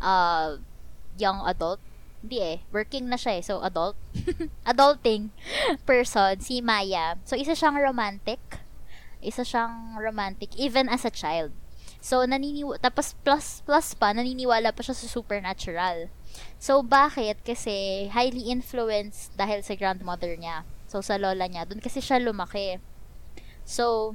uh, young adult. Hindi eh, working na siya eh, so adult. Adulting person, si Maya. So, isa siyang romantic. Isa siyang romantic, even as a child. So, naniniwa, tapos plus, plus pa, naniniwala pa siya sa supernatural. So, bakit? Kasi highly influenced dahil sa grandmother niya. So, sa lola niya. Doon kasi siya lumaki. So,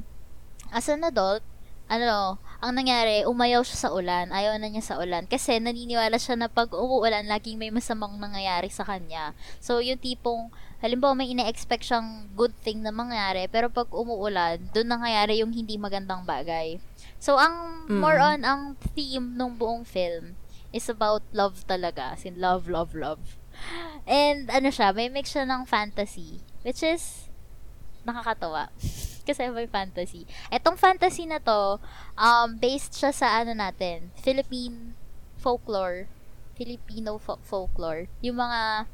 as an adult, ano, ang nangyari, umayaw siya sa ulan. Ayaw na niya sa ulan. Kasi naniniwala siya na pag umuulan, laging may masamang nangyayari sa kanya. So, yung tipong, halimbawa may ina-expect siyang good thing na mangyari, pero pag umuulan, doon nangyayari yung hindi magandang bagay. So, ang Mm. more on, ang theme ng buong film is about love talaga. As in, love, love, love. And, ano siya, may mix siya ng fantasy, which is, nakakatawa. Kasi may fantasy. Etong fantasy na to, um, based siya sa ano natin, Philippine folklore. Filipino fo- folklore. Yung mga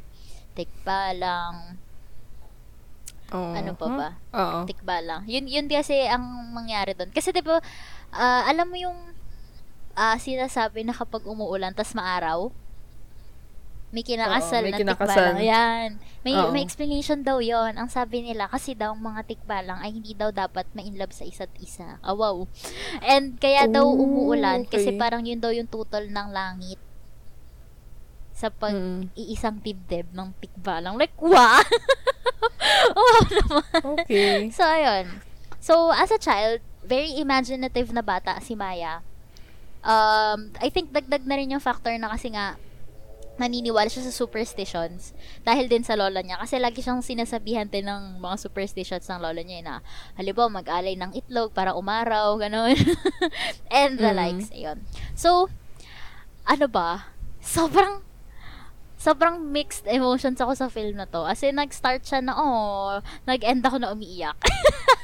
tikbalang, Oh. ano pa ba? Oo. tikbalang. Yun, yun kasi ang mangyari doon. Kasi 'di ba, ah, alam mo yung ah, sinasabi na kapag umuulan tas maaraw, may kinakasal Oo, may na kinakasal. tikbalang. Yan. May, Oo. may explanation daw yon Ang sabi nila, kasi daw ang mga tikbalang ay hindi daw dapat ma-inlove sa isa't isa. Ah, wow. And kaya daw Oh, umuulan kasi okay. parang yun daw yung tutol ng langit sa pag Mm. dibdib ng tikbalang. Like, wow! wow naman. Okay. So, ayun. So, as a child, very imaginative na bata si Maya. Um, I think dagdag na rin yung factor na kasi nga, naniniwala siya sa superstitions dahil din sa lola niya. Kasi lagi siyang sinasabihan din ng mga superstitions ng lola niya eh, na halimbawa mag-alay ng itlog para umaraw, ganun. And the Mm. likes, ayun. So, ano ba, sobrang, sobrang mixed emotions ako sa film na to. As in, nag-start siya na, oh, nag-end ako na umiiyak.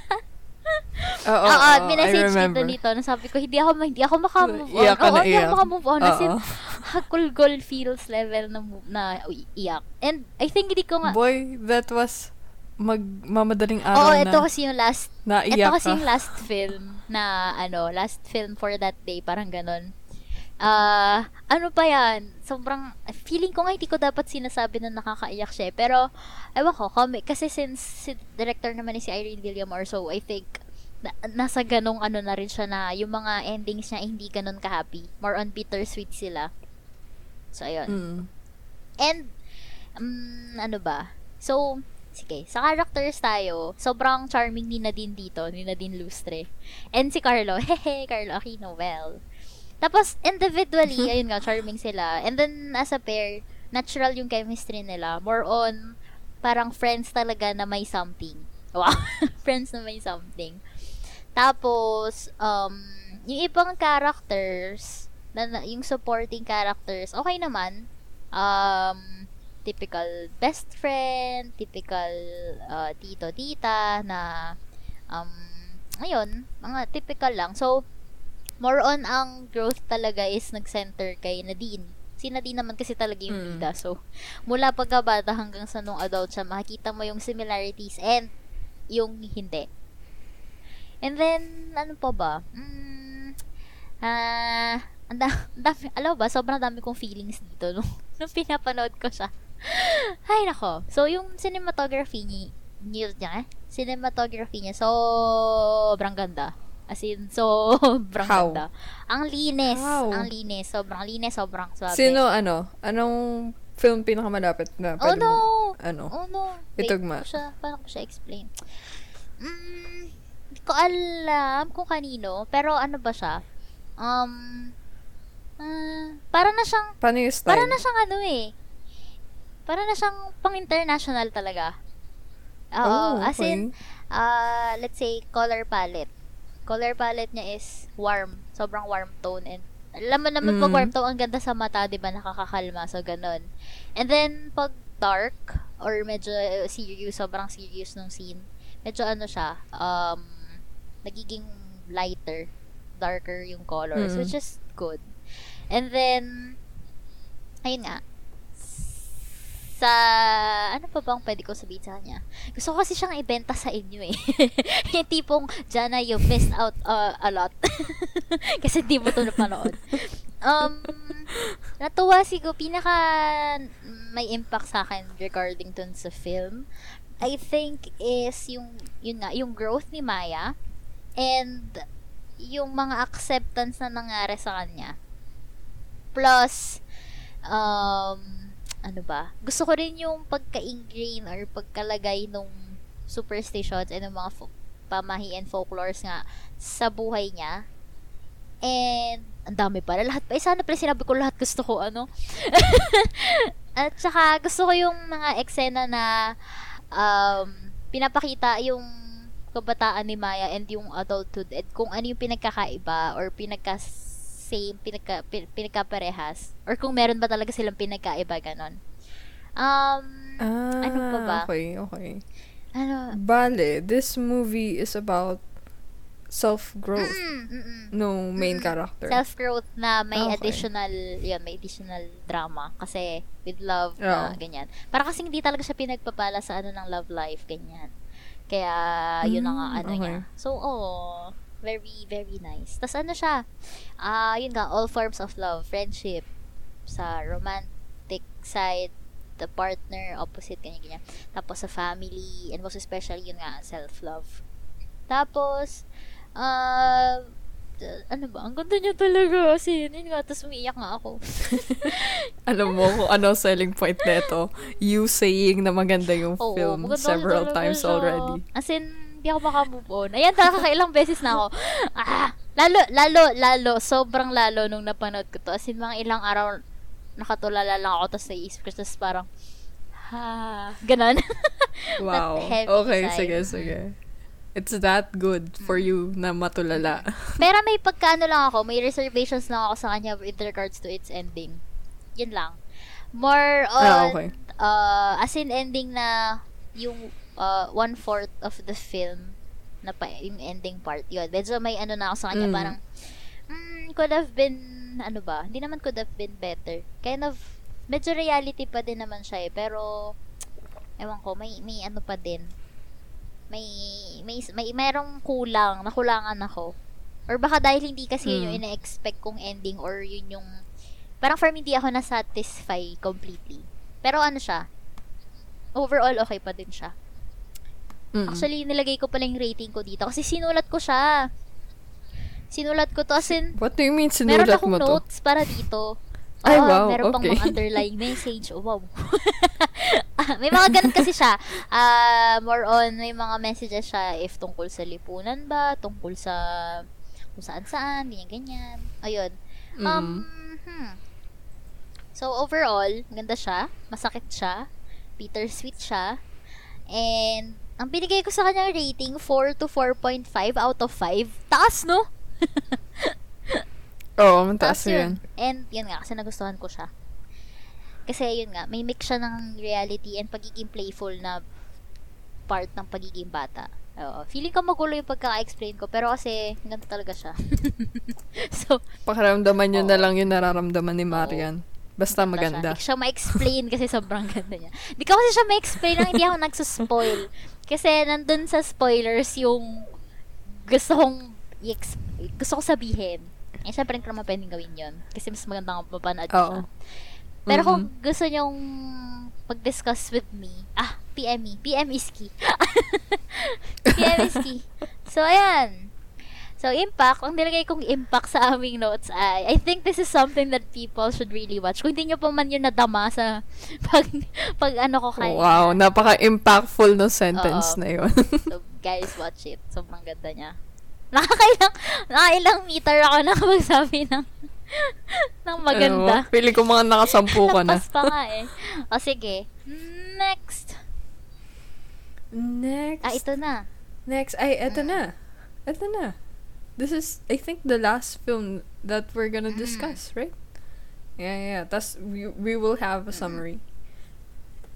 Oo, Oo, oo, I minessage remember. dito, nasabi ko, hindi ako, hindi ako makamove on. Iyak Oo, na hindi ako makamove on. As in, hakul-gol feels level na, na iyak. And I think hindi ko nga, Boy, that was magmamadaling Oo, araw ito na kasi yung last naiyak Ito kasi ka. yung last film na, ano, last film for that day, parang ganon. Ah, ano pa yan? Sobrang, feeling ko nga hindi ko dapat sinasabi na nakakaiyak siya. eh. Pero, ewan ko, comic, kasi since si director naman ni si Irene Villamor, so I think, na, nasa ganong ano na rin siya na yung mga endings niya hindi ganon ka-happy. More on bittersweet sila. So, ayun. Mm. And, um, ano ba? So, sige, sa characters tayo, sobrang charming ni Nadine dito, ni Nadine Lustre. And si Carlo, hehe, Carlo Aquino, well. Tapos, individually, ayun nga, charming sila. And then, as a pair, natural yung chemistry nila. More on, parang friends talaga na may something. Wow, friends na may something. Tapos, um, yung ibang characters, na, yung supporting characters, okay naman. Um, typical best friend, typical uh, tito-tita na, um, ayun, mga typical lang. So, more on ang growth talaga is nag-center kay Nadine. Si Nadine naman kasi talaga yung Mm. bida. So, mula pagkabata hanggang sa nung adult siya, makikita mo yung similarities and yung hindi. And then, ano pa ba? Mm, ah, da- ang dami, alam ba, sobrang dami kong feelings dito nung, nung pinapanood ko siya. Ay, nako. So, yung cinematography ni, niya, niya, cinematography niya, sobrang ganda. As in, sobrang How? ganda. Ang linis. How? Ang linis. Sobrang linis. Sobrang swabe. Sino, ano, anong film pinakamalapit na Oh, pwede no! mo, ano? Oh, no. Wait, Itugma. paano ko siya, paano ko siya explain? Mm, hindi ko alam kung kanino. Pero ano ba siya? Um, ah, para na siyang, Paano yung style? para na siyang ano eh. Para na siyang pang-international talaga. Oo, Oh, as okay. in, uh, let's say, color palette. Color palette niya is warm. Sobrang warm tone. And, alam mo naman, pag Mm. warm tone, ang ganda sa mata, di ba? Nakakakalma. So, ganun. And then, pag dark, or medyo uh, serious, sobrang serious nung scene, medyo ano siya, um, nagiging lighter, darker yung colors, Mm. which is good. And then, ayun nga, sa, ano pa bang pwede ko sabihin sa kanya? Gusto ko kasi siyang ibenta sa inyo eh. yung tipong, Jana, you missed out uh, a lot. kasi di mo to napanood. Um, natuwa siguro, pinaka may impact sa akin regarding dun sa film, I think is yung, yun nga, yung growth ni Maya and yung mga acceptance na nangyari sa kanya. Plus, um, ano ba? Gusto ko rin yung pagka-ingrain or pagkalagay nung superstitions and ng mga fo- pamahi and folklores nga sa buhay niya. And, ang dami pala. Lahat pa. Eh, sana pala sinabi ko lahat gusto ko, ano? At saka, gusto ko yung mga eksena na um, pinapakita yung kabataan ni Maya and yung adulthood and kung ano yung pinagkakaiba or pinagka same, pinagka, pin- pinagkaparehas or kung meron ba talaga silang pinagkaiba ganon. Um, Ah, ano pa ba? Okay, okay. ano, Bale, this movie is about self-growth mm, mm, mm. no main Mm. character. self-growth na may Okay. additional, yun, may additional drama. Kasi, with love, na Oo. ganyan. Para kasi hindi talaga siya pinagpapala sa ano ng love life, ganyan. Kaya, yun ang Mm, ano okay. niya. So, oh, very, very nice. Tapos ano siya, ah, yun nga, all forms of love, friendship, sa romantic side, the partner, opposite, ganyan, ganyan. Tapos sa family, and most especially, yun nga, self-love. Tapos, ah, t- ano ba, ang ganda niya talaga, kasi yun nga, tapos umiiyak nga ako. Alam mo kung ano selling point nito. You saying na maganda yung Oo, film maganda several times siya. already. As in, hindi ako makamove on. Ayan, nakakailang beses na ako. Ah, lalo, lalo, lalo, sobrang lalo nung napanood ko to. As in, mga ilang araw, nakatulala lang ako, tapos naisip ko, tapos parang, ha, ganon. Wow. Okay, side. sige, sige. It's that good for you na matulala. Pero may pagkaano lang ako, may reservations lang ako sa kanya with regards to its ending. Yun lang. More on, Ah, okay. uh, as in ending na yung uh, one-fourth of the film na pa, yung ending part yun. Medyo may ano na ako sa kanya, Mm. parang, mm, could have been, ano ba, hindi naman could have been better. Kind of, medyo reality pa din naman siya eh, pero, ewan ko, may, may ano pa din. May, may, may, merong kulang, nakulangan ako. Or baka dahil hindi kasi yun yung Mm. ina-expect kong ending or yun yung, parang for me, di ako na-satisfy completely. Pero ano siya, overall okay pa din siya. Mm. Actually, nilagay ko pala yung rating ko dito kasi sinulat ko siya. Sinulat ko to as in, What do you mean meron sinulat akong mo to? notes para dito. Ay, Oo, wow, Meron pang okay. mga underlying message. Oh, wow. Ah, may mga ganun kasi siya. Ah, more on, may mga messages siya if tungkol sa lipunan ba, tungkol sa kung saan-saan, ganyan-ganyan. Ayun. Um, hmm. So, overall, ganda siya. Masakit siya. Bittersweet siya. And, ang binigay ko sa kanya rating, 4 to 4.5 out of 5. Taas, no? Oo, mataas Taas yun. And, yun nga, kasi nagustuhan ko siya. Kasi, yun nga, may mix siya ng reality and pagiging playful na part ng pagiging bata. Oo. Feeling ko magulo yung pagkaka-explain ko, pero kasi, ganito talaga siya. so, Pakiramdaman nyo na Oo. lang yung nararamdaman ni Marian. Basta Ganda maganda. Siya. Hindi siya ma-explain kasi sobrang ganda niya. Hindi ko kasi siya ma-explain lang, hindi ako nagsuspoil. Kasi nandun sa spoilers yung gusto kong i-ex- gusto ko sabihin. Eh, syempre, hindi ko naman pwedeng gawin yun. Kasi mas maganda nga mapanood siya. Pero kung Mhm. gusto nyong mag-discuss with me, ah, PM me. PM is key. PM is key. So, ayan. So, impact, ang nilagay kong impact sa aming notes ay, I think this is something that people should really watch. Kung hindi nyo pa man yun nadama sa pag, pag ano ko kayo. Wow, napaka-impactful no sentence Oo. na yun. So, guys, watch it. Sobrang ganda niya. Nakakailang, nakakailang meter ako na magsabi ng, ng maganda. Ano, Pili ko mga nakasampu ka na. Lapas pa nga eh. O, sige. Next. Next. Ah, ito na. Next. Ay, eto na. Eto na. This is, I think, the last film that we're gonna Mm. discuss, right? Yeah, yeah. Tapos, we, we will have a summary.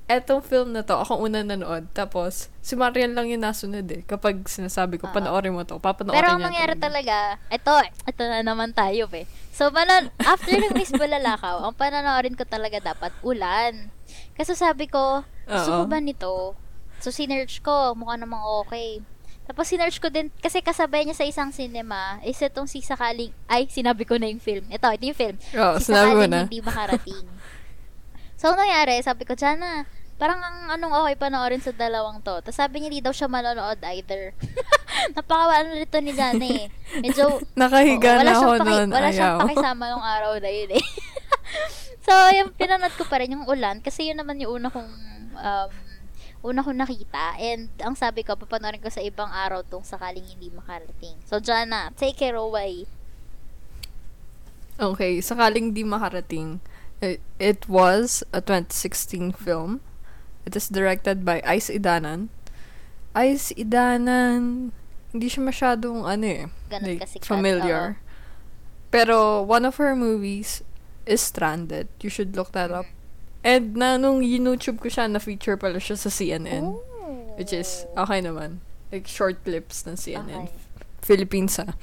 Etong film na to, ako una nanood. Tapos, si Marian lang yung nasunod eh. Kapag sinasabi ko, Oo. panoorin mo to, papanoorin Pero ang niya nangyari talaga, ito, ito na naman tayo eh. So, manon, after ng Miss Bulalakaw, ang panonoorin ko talaga dapat ulan. Kasi sabi ko, gusto ko ba nito? So, sinerch ko, mukha namang okay. Tapos, sinerch ko din, kasi kasabay niya sa isang cinema, is itong si Sakaling, ay, sinabi ko na yung film. Ito, ito yung film. Oo, si sinabi mo na. hindi makarating. so, ang nangyari, sabi ko, Jana, parang ang anong okay panoorin sa dalawang to. Tapos sabi niya, di daw siya manonood either. Napakawalan nito ni Jana eh. Medyo, Nakahiga Oo, wala na ako siyang paki- noon. Wala siyang Ayaw. pakisama nung araw na yun eh. so, yung pinanood ko pa rin yung ulan kasi yun naman yung una kong um, una kong nakita and ang sabi ko papanoorin ko sa ibang araw tong sakaling hindi makarating. So, Jana, take it away. Okay, sakaling di makarating, it, was a 2016 film. It is directed by Ice Idanan. Ice Idanan, hindi siya masyadong ano eh, Ganun like, kasi familiar. Pero one of her movies is Stranded. You should look that up. And na nung YouTube ko siya, na-feature pala siya sa CNN. Which is, okay naman. Like, short clips ng CNN. Okay. Philippines ah.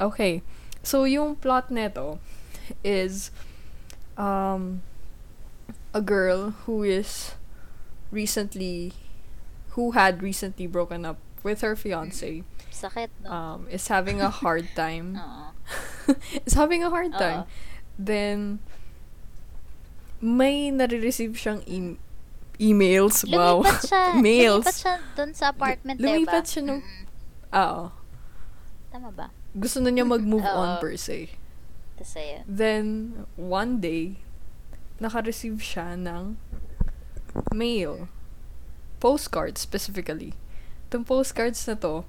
Okay. So, yung plot neto is um, a girl who is recently, who had recently broken up with her fiance, Sakit, no? um, is having a hard time. Is having a hard time. Oo. Then, may nare-receive siyang e- emails. Wow. Lumipat siya. Mails. Lumipat siya dun sa apartment, diba? Lumipat siya nung-. Oo. Tama ba? Gusto na niya mag-move on per se. Ayun. Then, one day, naka-receive siya ng mail. Postcards, specifically. Itong postcards na to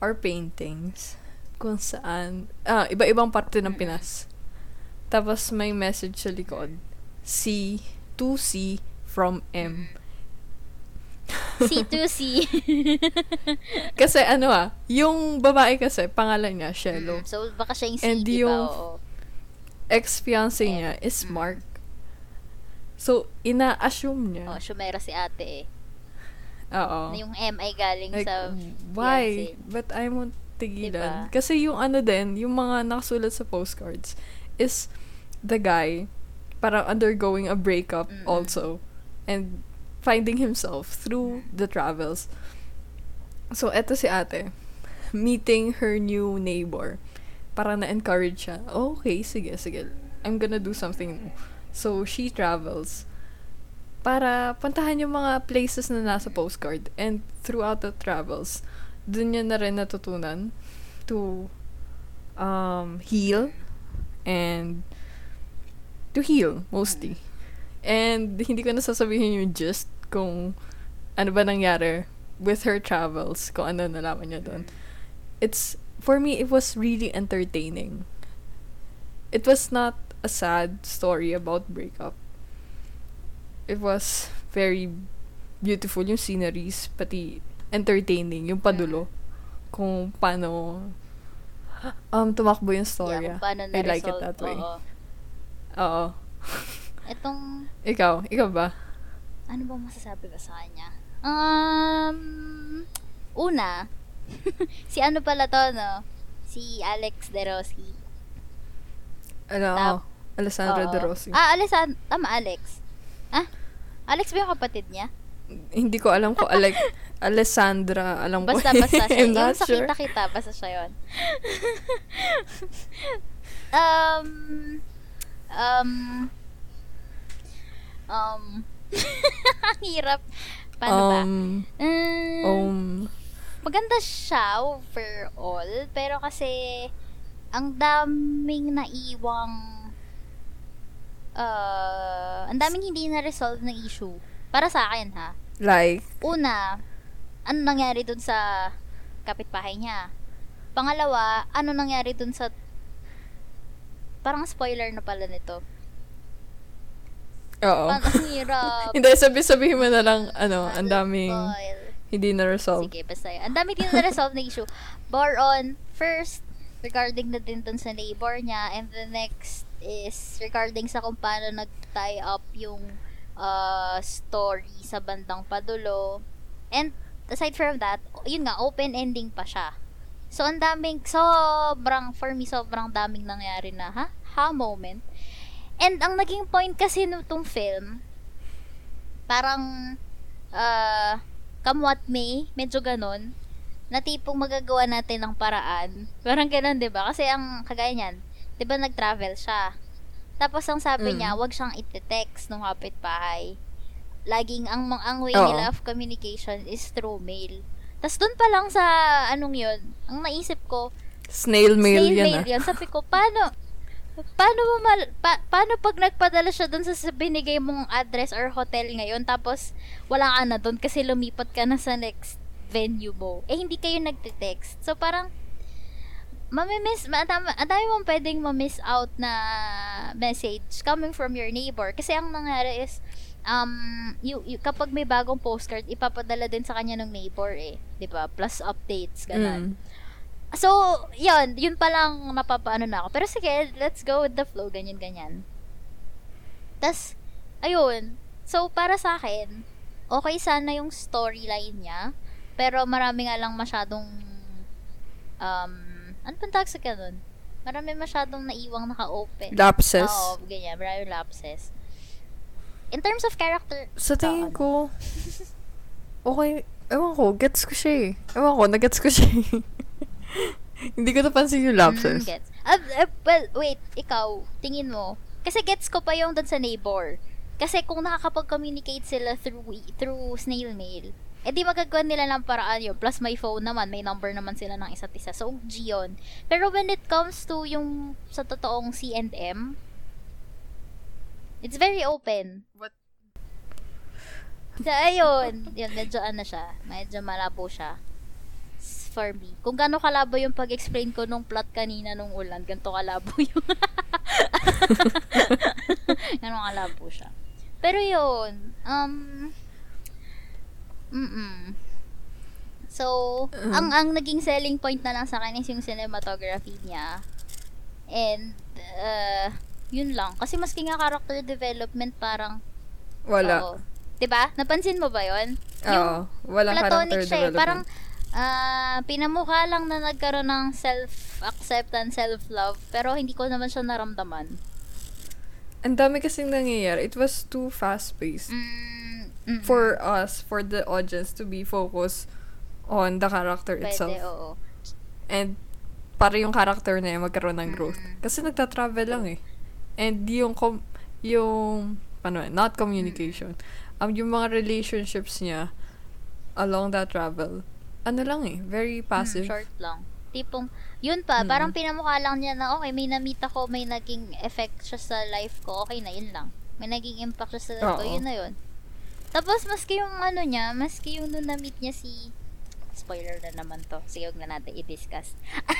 are paintings kung saan, ah, iba-ibang parte ng Pinas. Tapos, may message sa likod. C, to C from M. C2C. Kasi ano ah, yung babae kasi, pangalan niya, Shello. Mm, so, baka siya yung C, And di ba? yung- Oo. Ex-fiancé niya is mm. Mark. So, ina-assume Oh, niya. Shumera si ate eh. Oo. Na yung M ay galing Like, sa why? fiancé. But I won't tigilan. Diba? Kasi yung ano din, yung mga nakasulat sa postcards is the guy parang undergoing a breakup Mm-mm. also and finding himself through the travels. So, eto si ate, meeting her new neighbor. Parang na-encourage siya. "Oh, okay, sige, sige. I'm gonna do something. So, she travels para puntahan yung mga places na nasa postcard. And throughout the travels, dun niya na rin natutunan to um, heal and to heal mostly. And hindi ko na sasabihin yung gist kung ano ba nangyari with her travels, kung ano nalaman niya doon. It's, for me, it was really entertaining. It was not a sad story about breakup. It was very beautiful yung sceneries, pati entertaining, yung padulo. Kung paano um, tumakbo yung Yeah, storya. kung paano I like it that way. Oo. Oo. Itong, Ikaw, ikaw ba? ano ba masasabi ko sa kanya? Um, una, si ano pala to, no? Si Alex De Rossi. Ano, Tap- Alessandra Oo. De Rossi. Ah, Alessandra, tama, Alex. Ah? Alex ba yung kapatid niya? Hindi ko alam ko, Alec, Alessandra, alam ko. Basta, basta siya. I'm Yung not sa sure. kita-kita, basta siya yun. um, um, um, ang hirap. Paano ba? um, Um, um, maganda siya overall, pero kasi ang daming naiwang uh, ang daming hindi na-resolve na issue. Para sa akin ha. like, Una, ano nangyari dun sa kapitbahay niya? Pangalawa, ano nangyari dun sa parang spoiler na pala nito. oo. Ang hirap. Hindi, sabi-sabihin mo na lang, ano, ang daming Spoil. Hindi na-resolve. Sige, basta yun. Ang dami din na-resolve na issue. More on, first, regarding na din dun sa neighbor niya, and the next is regarding sa kung paano nag-tie up yung uh, story sa bandang padulo. And aside from that, yun nga, open ending pa siya. So, ang daming, sobrang, for me, sobrang daming nangyari na, ha? Ha moment. And ang naging point kasi nitong film, parang, uh, come what may, medyo ganon, na tipong magagawa natin ng paraan. Parang ganon, di ba? Kasi ang kagaya niyan, di ba nag-travel siya. Tapos ang sabi Mm. niya, wag siyang iti-text nung kapitbahay. Laging, ang, ang way Oo. nila of communication is through mail. Tapos doon pa lang sa, anong yun, ang naisip ko, Snail mail snail yan mail ah. yan. Sabi ko, paano, paano mo mal, pa, paano pag nagpadala siya doon sa binigay mong address or hotel ngayon, tapos wala ka na doon kasi lumipat ka na sa next venue mo. Eh, hindi kayo nagte-text. So, parang, mamimiss, ang dami mong pwedeng ma-miss out na message coming from your neighbor. Kasi ang nangyari is, um, you, you, kapag may bagong postcard, ipapadala din sa kanya ng neighbor eh. ba Plus updates, ganun. Mm. So, yun, yun pa lang napapaano na ako. Pero sige, let's go with the flow, ganyan-ganyan. Tas, ayun. So, para sa akin, okay sana yung storyline niya. Pero marami nga lang masyadong, um, ano pang tawag sa ganun? Marami masyadong naiwang naka-open. Lapses. Oo, ganyan. Marami lapses. In terms of character, Sa tingin ko, okay, ewan ko, gets ko siya eh. Ewan ko, nagets ko siya eh. Hindi ko napansin yung lapses. Mm, gets. Ah, ah, well, wait, ikaw, tingin mo. Kasi gets ko pa yung dun sa neighbor. Kasi kung nakakapag-communicate sila through through snail mail, eh di magagawa nila ng paraan yun. Plus may phone naman, may number naman sila ng isa't isa. So, G yun. Pero when it comes to yung sa totoong C&M, it's very open. What? So, ayun. Yun, medyo ano siya. Medyo malabo siya. For me. Kung gaano kalabo yung pag-explain ko nung plot kanina nung ulan, ganito kalabo yung... gaano kalabo siya. Pero yun, um... Mm-mm. So, ang ang naging selling point na lang sa akin is yung cinematography niya. And, uh, yun lang. Kasi maski nga character development parang, Wala. oo. 'Di ba? Napansin mo ba yon? Oo. Walang platonic character siya eh. development. Parang, ah, pinamukha lang na nagkaroon ng self-acceptance, self-love, pero hindi ko naman siya naramdaman. Ang dami kasing nangyayari. It was too fast-paced. Mm, mm, For us, for the audience to be focused on the character pwede, itself. oo. And para yung character na yun magkaroon ng growth. Mm. Kasi nagta-travel lang eh. And yung, com- yung, ano, eh, not communication. Um, yung mga relationships niya along that travel, ano lang eh, very passive. Mm, short lang. Tipong, yun pa, Mm. parang pinamukha lang niya na, okay, may namit ako, may naging effect siya sa life ko, okay na, yun lang. May naging impact siya sa life ko, yun na yun. Tapos, maski yung ano niya, maski yung nung na-meet niya si, spoiler na naman to, sige, huwag na natin i-discuss.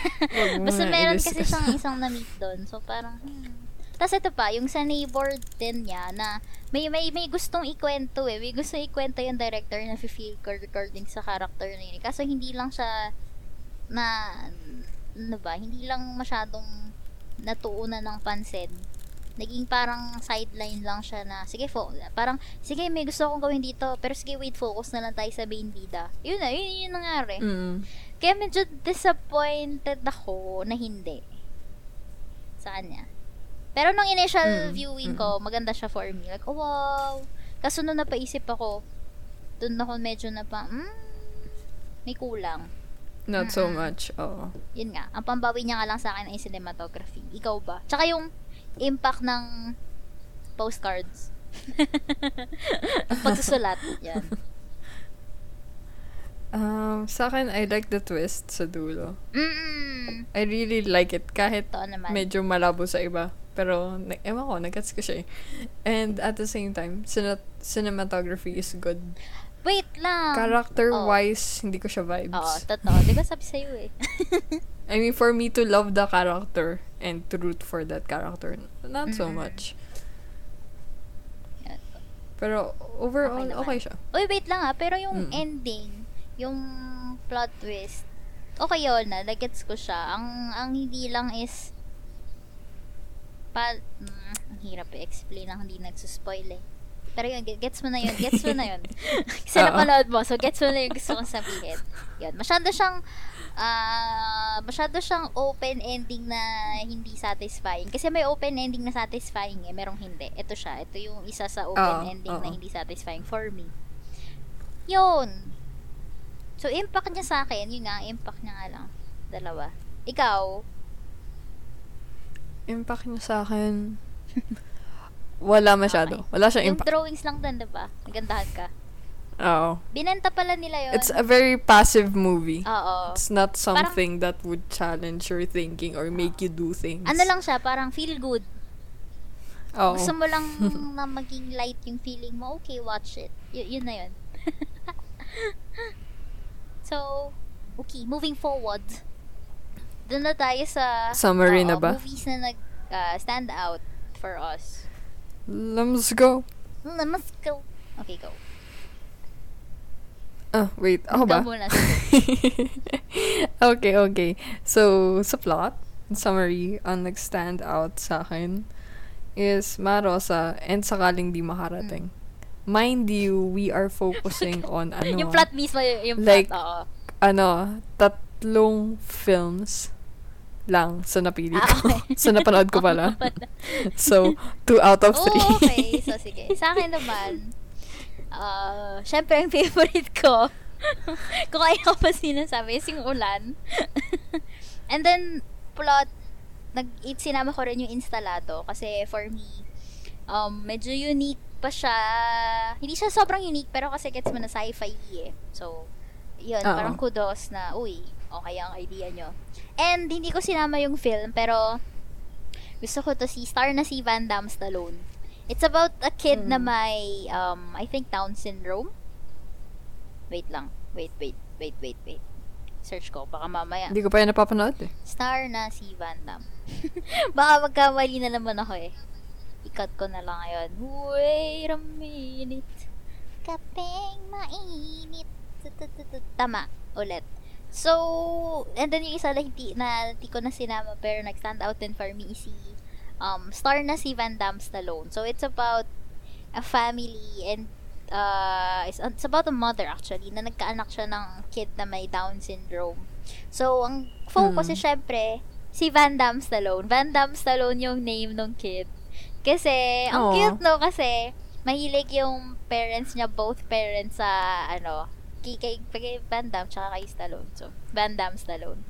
Basta meron kasi i-discuss. siyang isang na-meet doon, so parang, hmm. Tapos ito pa, yung sa neighbor din niya na may may may gustong ikwento eh. May gustong ikwento yung director na feel ko recording sa character na yun. Kaso hindi lang siya na ano ba, hindi lang masyadong natuunan ng pansin. Naging parang sideline lang siya na, sige, fo, parang, sige, may gusto akong gawin dito, pero sige, wait, focus na lang tayo sa main bida. Yun na, yun, yun yung nangyari. Mm. Kaya medyo disappointed ako na hindi. Sa kanya. Pero nung initial Mm, viewing mm. ko, maganda siya for me. Like, oh wow. Kaso nung napaisip ako, dun ako medyo na pa, hmm, may kulang. Not so Mm-mm. much. Oo. Yun nga. Ang pambawi niya nga lang sa akin ay cinematography. Ikaw ba? Tsaka yung impact ng postcards. Pagsusulat. Yan. Um, sa akin, I like the twist sa dulo. Mm-mm. I really like it. Kahit medyo malabo sa iba. Pero, na- ewan ko, nagets ko siya eh. And at the same time, cine- cinematography is good. Wait lang. Character-wise, hindi ko siya vibes. Oo, totoo. Di ba sabi sa'yo eh? I mean, for me to love the character and to root for that character, not so Mm-mm. much. Pero overall, Okay okay, siya. Uy, wait lang ah. Pero yung Mm. ending, yung plot twist, okay yun na. Nagets ko siya. Ang, ang hindi lang is, pa, mm, ang hirap i-explain ang hindi nagsuspoil eh. Pero yun, ge- gets mo na yun. Gets mo na yun. Kasi Oo. napanood mo. So, gets mo na yung gusto kong sabihin. Yun. Masyado siyang, ah, masyado siyang open ending na hindi satisfying. Kasi may open ending na satisfying eh. Merong hindi. Ito siya. Ito yung isa sa open Oo, ending na oo. hindi satisfying for me. Yun. So, impact niya sa akin, yun nga, impact niya nga lang. Dalawa. Ikaw, Impact niya sa akin, wala masyado. Wala siyang yung impact. drawings lang din, diba? Nagandahan ka. Oo. Binenta pala nila yun. It's a very passive movie. Oo. It's not something that would challenge your thinking or make you do things. Ano lang siya, parang feel good. Oo. Gusto mo lang na maging light yung feeling mo, okay, watch it. Y- yun na yun. so, okay, moving forward. Doon na tayo sa Summary na oo, ba? movies na nag ah, stand out for us. Let's go. Let's go. Okay, go. Ah, wait. Ako ba? Okay, okay. So, sa plot, summary, ang nag-stand out sa akin is Marosa and sakaling di makarating. Mind you, we are focusing on ano, yung plot mismo, y- yung plot, Like, oo. ano, tatlong films lang sa napili Ah, ko. okay. sa napanood ko pala. so, two out of three. Oh, okay. So, sige. Sa akin naman, uh, syempre, ang favorite ko, kung kaya ko pa sinasabi, is yung ulan. And then, plot, nag sinama ko rin yung instalado kasi for me, um, medyo unique pa siya. Hindi siya sobrang unique, pero kasi gets mo na sci-fi eh. So, yun, Oo. parang kudos na, uy, okay ang idea nyo. And, hindi ko sinama yung film, pero, gusto ko to si star na si Van Damme Stallone. It's about a kid na Mm. may, um, I think, Down syndrome. Wait lang. Wait, wait, wait, wait, wait. Search ko, baka mamaya. Hindi ko pa yan napapanood eh. Star na si Van Damme. baka magkamali na naman ako eh. Ikat ko na lang ngayon. Wait a minute. kapeng mainit. Tama, ulit. So, and then yung isa lang hindi, na hindi ko na sinama pero nag-stand out din for me is si um, star na si Van Damme Stallone. So, it's about a family and uh, it's, it's about a mother actually na nagkaanak siya ng kid na may Down syndrome. So, ang focus Mm. is syempre si Van Damme Stallone. Van Damme Stallone yung name ng kid. Kasi, ang Aw. cute no kasi mahilig yung parents niya, both parents sa ano, kay, kay, kay Van Damme tsaka kay Stallone. So, Van Damme Stallone.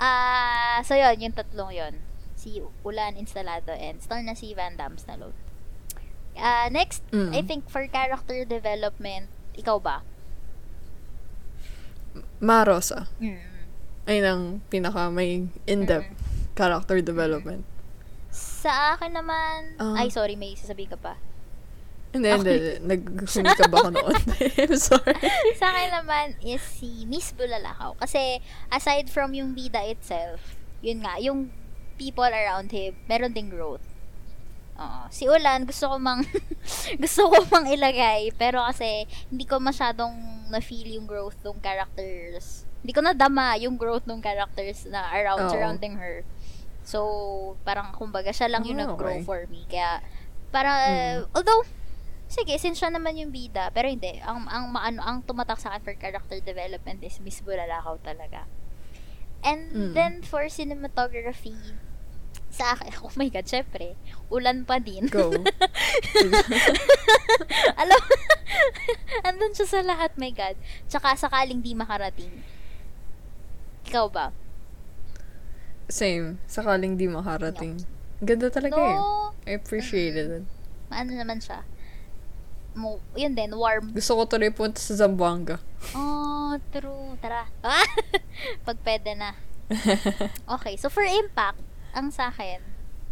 Ah, so yun, yung tatlong yun. Si Ulan Instalado and star na si Van Damme Stallone. Ah, next, Mm. I think for character development, ikaw ba? Marosa. Mm. Ayun ang pinaka may in-depth character development. Sa akin naman, Ah. ay sorry, may sasabihin ka pa. Hindi, hindi. Nag-humikab ako noon. I'm sorry. sa akin naman is si Miss Bulalakaw. Kasi, aside from yung bida itself, yun nga, yung people around him, meron ding growth. Oo. Si Ulan, gusto ko mang, gusto ko mang ilagay, pero kasi, hindi ko masyadong na-feel yung growth ng characters. Hindi ko nadama yung growth ng characters na around, Oo. surrounding her. So, parang, kumbaga, siya lang yung Ah, nag-grow okay. for me. Kaya, para, Mm. although, sige, since siya naman yung bida, pero hindi, ang, ang, maano, ang tumatak sa akin for character development is Miss Bulalakaw talaga. And Mm. then, for cinematography, sa akin, oh my god, syempre, ulan pa din. Go. Alam, andun siya sa lahat, my god. Tsaka sakaling di makarating. Ikaw ba? Same. Sakaling di makarating. Ganda talaga eh. No, I appreciated it. ano naman siya? Mo, yun din, warm. Gusto ko tuloy punta sa Zamboanga. Oh, true. Tara. Ah, Pag pwede na. Okay, so for impact, ang sa akin,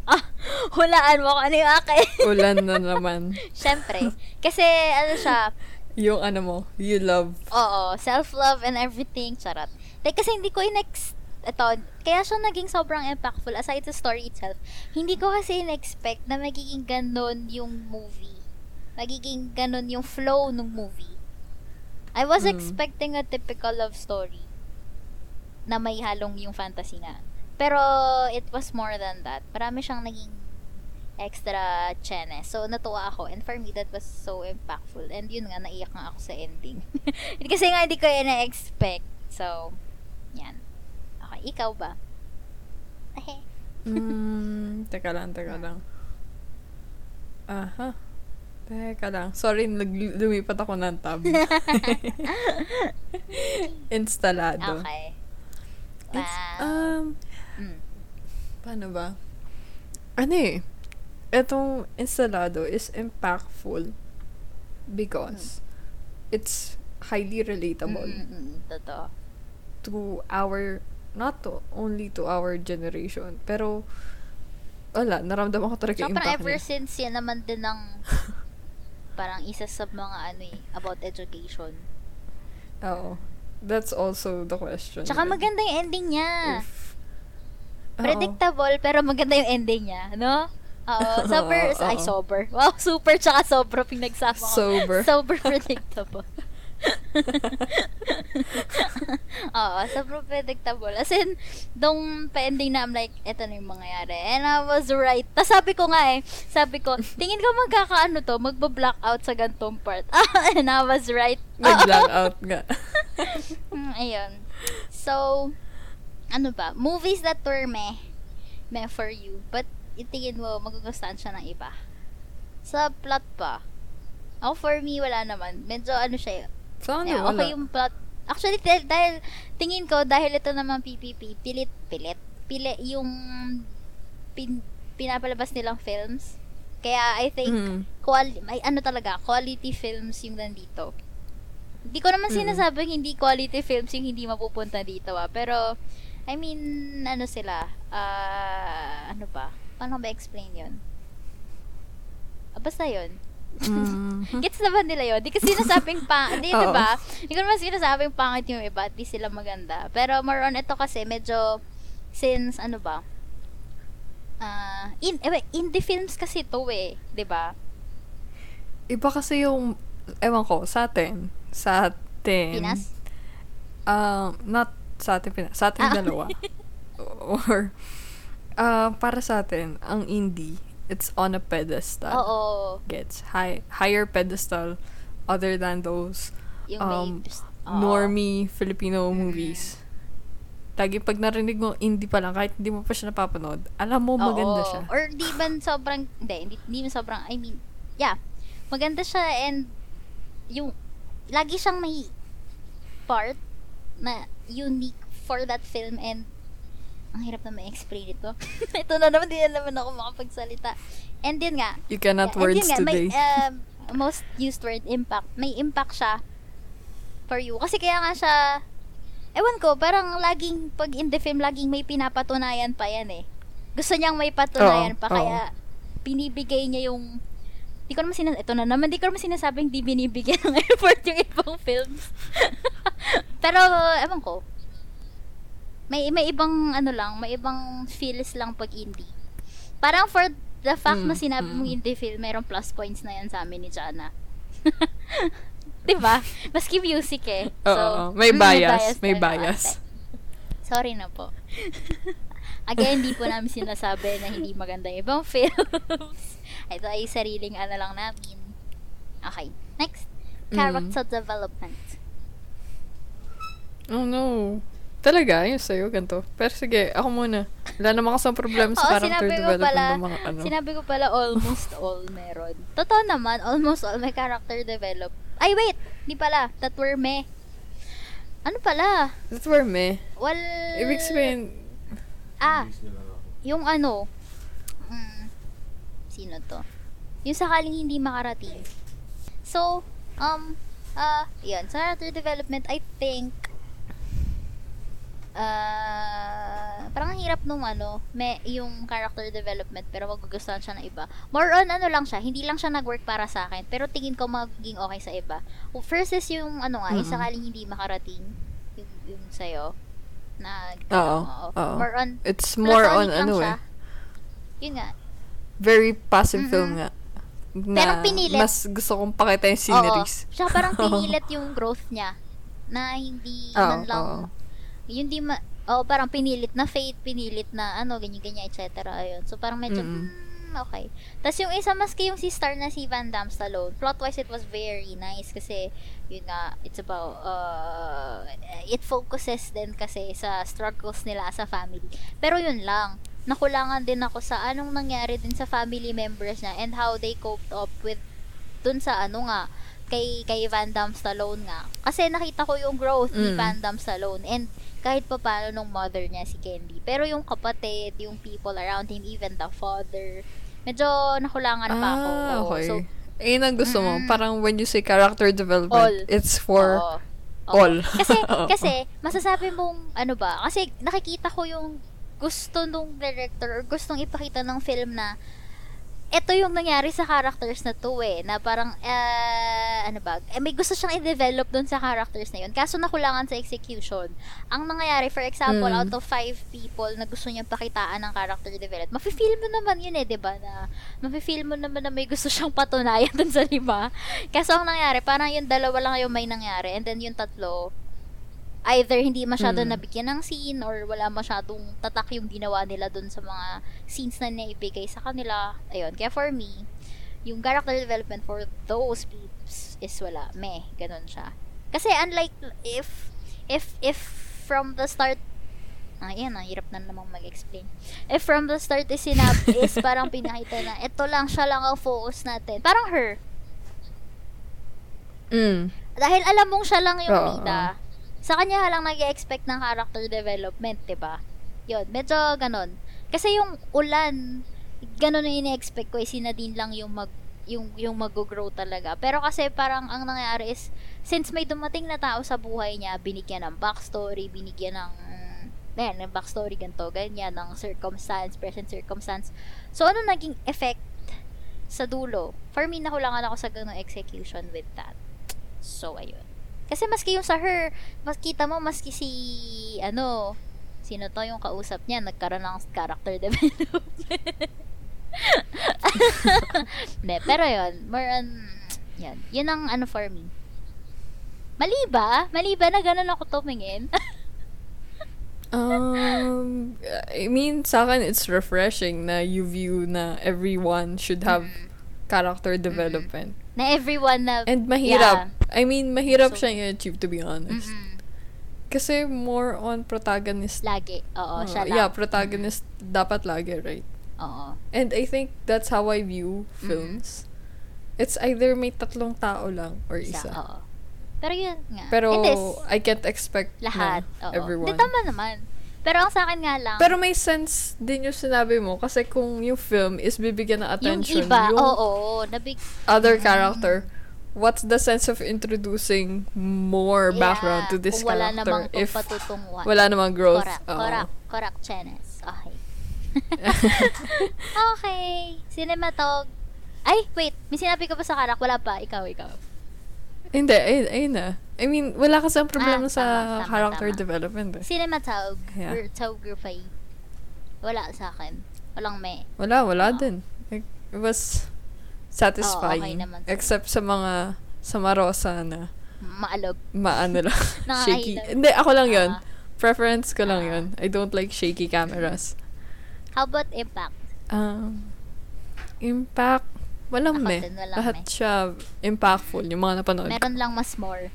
ah, hulaan mo kung ano yung akin. Ulan na naman. Siyempre. Kasi, ano siya, Yung ano mo, you love. oo, self-love and everything, charot. Like, kasi hindi ko in-ex, ito, kaya siya naging sobrang impactful aside sa story itself. Hindi ko kasi in-expect na magiging ganon yung movie. Magiging ganon yung flow ng movie. I was Mm. expecting a typical love story na may halong yung fantasy nga. Pero, it was more than that. Marami siyang naging extra chene. So, natuwa ako. And for me, that was so impactful. And yun nga, naiyak nga ako sa ending. Kasi nga, hindi ko yun na-expect. So, yan. Okay, ikaw ba? Mm, teka lang, teka lang. Aha. Teka lang. Sorry, lumipat ako ng tab. Instalado. okay. It's, Wow. um, Mm. paano ba? Ano eh, etong instalado is impactful because it's highly relatable Mm, mm, mm, totoo. to our, not to, only to our generation, pero wala, naramdaman ko talaga yung impact ever niya. since yan naman din ng parang isa sa mga ano eh, about education. Oo. That's also the question. Tsaka then. maganda yung ending niya. If-. Predictable, pero maganda yung ending niya, no? Oo, super, Oo, ay, sober. Wow, super tsaka sobra pinagsama ko. Sober. Sober predictable. Oo, sobrang predictable. As in, nung pa-ending na, I'm like, eto na yung mangyayari. And I was right. Tapos sabi ko nga eh, sabi ko, tingin ko magkakaano to, magba-blackout sa gantong part. And I was right. Nag-blackout nga. Mm, ayun. So, ano ba? Movies that were meh. Meh for you. But, itingin mo, magugustuhan siya ng iba. Sa plot pa. Ako, for me, wala naman. Medyo, ano siya, Sana yeah, wala. okay yung plot. Actually, dahil, dahil, tingin ko, dahil ito naman PPP, pilit, pilit, pili yung pin, pinapalabas nilang films. Kaya, I think, Mm. quali- may ano talaga, quality films yung nandito. Hindi ko naman Mm. sinasabing hindi quality films yung hindi mapupunta dito ah. Pero, I mean, ano sila, ah, ano ba? Paano ba explain yun? Ah, basta yun. Mhm. Gets naman nila yun. Di kasi sinasabing pa, di, Oo. diba? Di ko naman sinasabing pangit yung iba at di sila maganda. Pero more on ito kasi medyo, since, ano ba, ah in, eh, indie films kasi to eh, di ba? Iba kasi yung ewan ko, sa atin, sa atin, Pinas? uh, not sa atin, Pinas, sa atin Ah. dalawa. Or, uh, para sa atin, ang indie, it's on a pedestal. Oo. Gets high, higher pedestal other than those Yung um, may... Normie Filipino movies. Lagi pag narinig mo indie pa lang, kahit hindi mo pa siya napapanood, alam mo maganda Oo. siya. Or di man sobrang, hindi, hindi, hindi sobrang, I mean, yeah, maganda siya and yung, lagi siyang may part na unique for that film and ang hirap na ma-explain ito. ito na naman, di na naman ako makapagsalita. And yun nga, You cannot and words nga, today. may, um, most used word, impact. May impact siya for you. Kasi kaya nga siya, ewan ko, parang laging, pag in the film, laging may pinapatunayan pa yan eh. Gusto niyang may patunayan Oo, pa, oo. kaya binibigay niya yung di ko naman sinas ito na naman, di ko naman sinasabing di binibigyan ng effort yung ibang films. Pero, ewan ko, may may ibang ano lang, may ibang feels lang pag indie. Parang for the fact na Mm, sinabi mong mm. indie film, mayroong plus points na yan sa amin ni Jana. 'Di ba? Maski music eh. So, Oo, may mm, bias, may tayo. bias. Ate. Sorry na po. Again, hindi po namin sinasabi na hindi maganda yung ibang films. Ito ay sariling ano lang namin. Okay. Next. Mm. Character development. Oh no. Talaga, yun sa'yo, ganito. Pero sige, ako muna. Wala naman kasang problema sa Oo, character sinabi ko development pala, ng mga ano. Sinabi ko pala almost all meron. Totoo naman, almost all may character develop. Ay, wait! Hindi pala. That were me. Ano pala? That's where me. Well... Ibig sabihin, Ah, yung ano, mm, sino to? Yung sakaling hindi makarating. So, um, uh, yun, sa character development, I think, uh, parang ang hirap nung ano, may, yung character development, pero magugustuhan siya ng iba. More on, ano lang siya, hindi lang siya nag-work para sa akin, pero tingin ko magiging okay sa iba. First is yung, ano nga, yung Mm-mm. sakaling hindi makarating, yung, yung sa'yo, na, Oo, oo. oo. more on, it's more on ano siya. eh. Yun nga. Very passive Mm-mm. film nga. Na Pero pinilit. mas gusto kong pakita yung sceneries. Oo. Siya parang pinilit yung growth niya. Na hindi Oo, man lang, oo. Yung di ma, oh, parang pinilit na faith, pinilit na ano, ganyan-ganyan, etc. Ayun. So, parang medyo, hmm, okay. Tapos yung isa, maski yung si star na si Van Damme Stallone, plot-wise, it was very nice kasi, yun nga, it's about, uh, it focuses din kasi sa struggles nila sa family. Pero yun lang, nakulangan din ako sa anong nangyari din sa family members niya and how they coped up with dun sa ano nga, kay kay Van Damme Stallone nga. Kasi nakita ko yung growth ni Mm. Van Damme Stallone and kahit pa paano nung mother niya si Candy. Pero yung kapatid, yung people around him, even the father, medyo nakulangan pa ako. Ah, Oo. okay. So, eh, ang gusto mo. Mm-mm. Parang when you say character development, All. it's for oo. Oo. all. Kasi, kasi, masasabi mong, ano ba, kasi nakikita ko yung gusto nung director or gustong ipakita ng film na ito yung nangyari sa characters na to eh, na parang, eh, ano ba, eh, may gusto siyang i-develop dun sa characters na yun. Kaso nakulangan sa execution. Ang nangyayari, for example, Mm. out of five people na gusto niyang pakitaan ng character development, mafe-feel mo naman yun eh, ba? Na, mafe-feel mo naman na may gusto siyang patunayan dun sa lima. Kaso ang nangyari, parang yung dalawa lang yung may nangyari, and then yung tatlo, either hindi masyado Mm. nabigyan ng scene or wala masyadong tatak yung ginawa nila dun sa mga scenes na naibigay sa kanila. Ayun. Kaya for me, yung character development for those peeps is wala. Meh. Ganun siya. Kasi unlike if if if from the start Ah, yan, ang hirap na namang mag-explain. If from the start is sinab is parang pinakita na, ito lang, siya lang ang focus natin. Parang her. Mm. Dahil alam mong siya lang yung Oo. bida, sa kanya ka lang nag expect ng character development, 'di ba? Yun, medyo ganon. Kasi yung ulan, ganon na ini-expect ko, eh, si Nadine lang yung mag yung yung mag-grow talaga. Pero kasi parang ang nangyari is since may dumating na tao sa buhay niya, binigyan ng backstory, binigyan ng Ayan, ng backstory ganito, ganyan, ng circumstance, present circumstance. So, ano naging effect sa dulo? For me, nakulangan ako sa ganong execution with that. So, ayun. Kasi maski yung sa her, mas kita mo, maski si, ano, sino to yung kausap niya, nagkaroon ng character development. ne, pero yun, more on, Yan. Yun ang ano for me. Mali ba? Mali ba na ganun ako tumingin? Um, I mean, sa akin, it's refreshing na you view na everyone should have character development. Na everyone na... And mahirap. Yeah. I mean, mahirap So- siya i-achieve, to be honest. Mm-mm. Kasi more on protagonist. Lagi. Oo, Oh, siya lang. yeah, protagonist dapat lagi, right? Oo. And I think that's how I view films. It's either may tatlong tao lang or Isa. isa. Oo. Pero yun nga. Pero It is I can't expect lahat. na Oo. everyone. Hindi, tama naman. Pero ang sa akin nga lang, Pero may sense din yung sinabi mo kasi kung yung film is bibigyan ng yung attention iba, yung oo, nabig, other character, what's the sense of introducing more background to this kung wala character namang if wala namang growth? Correct, Oo. correct, correct, Chenes. Okay. okay. Cinematog. Ay, wait. May sinabi ka pa sa karak? Wala pa. Ikaw, ikaw. Hindi, ayun, ayun na. I mean, wala kasi ang problema Ah, sa tama, tama, character tama. development eh. Cinematog. Yeah. Photography. Wala sa akin. Walang me. Wala, wala Oo. din. It was satisfying. Oo, okay. Except sa mga sa Marosa na Maalog. maano lang, shaky. Hindi, ako lang yun. Ah. Preference ko lang Ah. yun. I don't like shaky cameras. How about impact? Um, impact, walang Ako me. din, walang Lahat me. siya impactful, yung mga napanood. Meron lang mas more.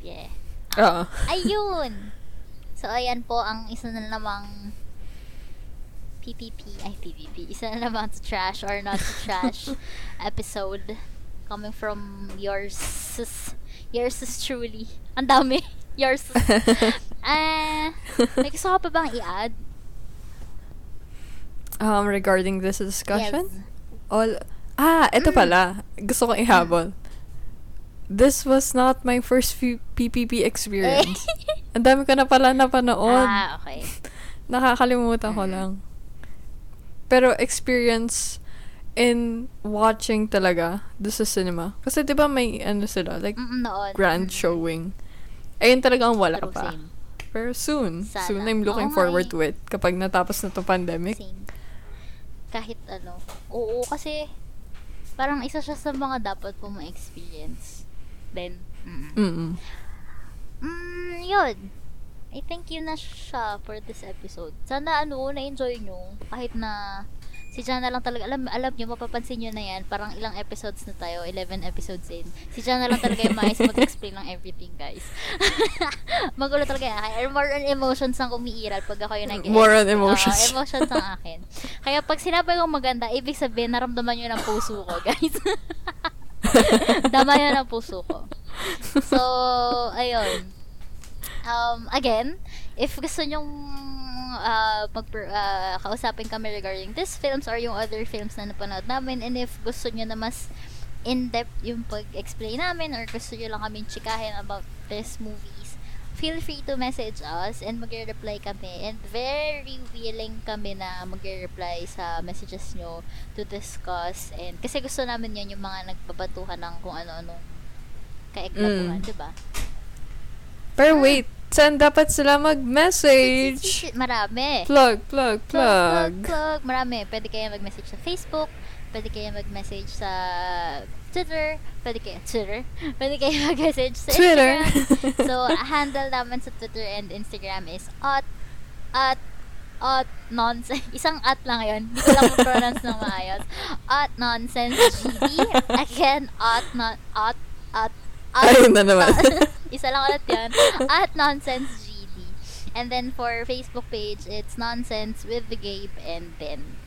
Yeah. Oo. Ayun! So, ayan po ang isa na namang PPP, ay PPP, isa na namang to trash or not to trash episode coming from yours, yours is truly. Ang dami. Yours. Ah, may gusto ka pa bang i-add? Um, regarding this discussion, Yes. all, ah, ito Mm. pala. Gusto kong ihabol. This was not my first PPP experience. Ang dami ko na pala napanood. ah, okay. Nakakalimutan ko Mm. lang. Pero experience in watching talaga do sa cinema. Kasi 'di ba may ano sila, like noon. grand Mm. showing. Ayun talaga ang wala True, pa. same. Pero soon, Sana. soon I'm looking Oo forward eh. to it kapag natapos na 'tong pandemic. Same. Kahit ano. Oo, kasi parang isa siya sa mga dapat po ma-experience. Then, mm Mm. Mm, yun. I think yun na siya for this episode. Sana ano, na-enjoy nyo. Kahit na si Jana lang talaga, alam, alam nyo, mapapansin nyo na yan, parang ilang episodes na tayo, 11 episodes in. Si Jana lang talaga yung maayos mag-explain ng everything, guys. Magulo talaga yan. Kaya more on emotions ang umiiral pag ako yung nag More on emotions. Oo, emotions ang akin. Kaya pag sinabi kong maganda, ibig sabihin, naramdaman nyo ng puso ko, guys. Dama yan ang puso ko. So, ayun. Um, again, if gusto nyong uh, mag uh, kausapin kami regarding these films or yung other films na napanood namin and if gusto nyo na mas in-depth yung pag-explain namin or gusto nyo lang kami chikahin about these movies, feel free to message us and magre-reply kami and very willing kami na magre-reply sa messages nyo to discuss and kasi gusto namin yan yung mga nagbabatuhan ng kung ano-anong kaeglabuhan, Mm. di ba? Pero wait, saan dapat sila mag-message? Marami. Plug, plug, Plug, plug, plug. plug. Marami. Pwede kayo mag-message sa Facebook. Pwede kayo mag-message sa Twitter. Pwede kayo, Twitter. Pwede kayo mag-message sa Twitter. Instagram. so, handle naman sa Twitter and Instagram is at, at, at nonsense. Isang at lang yun. Hindi ko lang pronounce ng maayos. At nonsense GD. Again, at, not, at, at, at, Ayun na naman. isa lang ulit yan. At Nonsense GD. And then for Facebook page, it's Nonsense with the Gabe and Ben.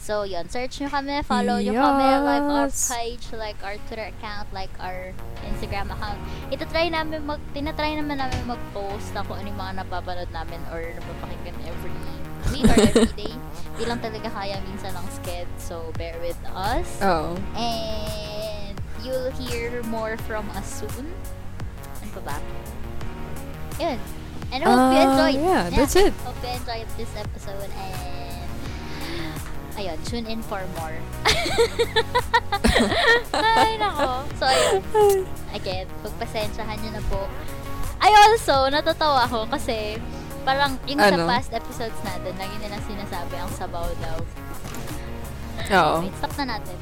So, yun. Search nyo kami, follow nyo kami, like our page, like our Twitter account, like our Instagram account. Ito try namin mag, tinatry naman namin mag-post na kung ano yung mga napapanood namin or napapakinggan every week or every day. Di lang talaga kaya minsan ng sked, so bear with us. Oh. And you'll hear more from us soon. Ano pa ba? Yun. And I hope you Uh, enjoyed. yeah, that's it. Hope you enjoyed this episode and ayun, tune in for more. Ay, nako. So, ayun. Again, pagpasensyahan nyo na po. I also, natatawa ako kasi parang yung sa Ano? past episodes natin, lagi nilang sinasabi ang sabaw daw. Oo. Wait, stop na natin.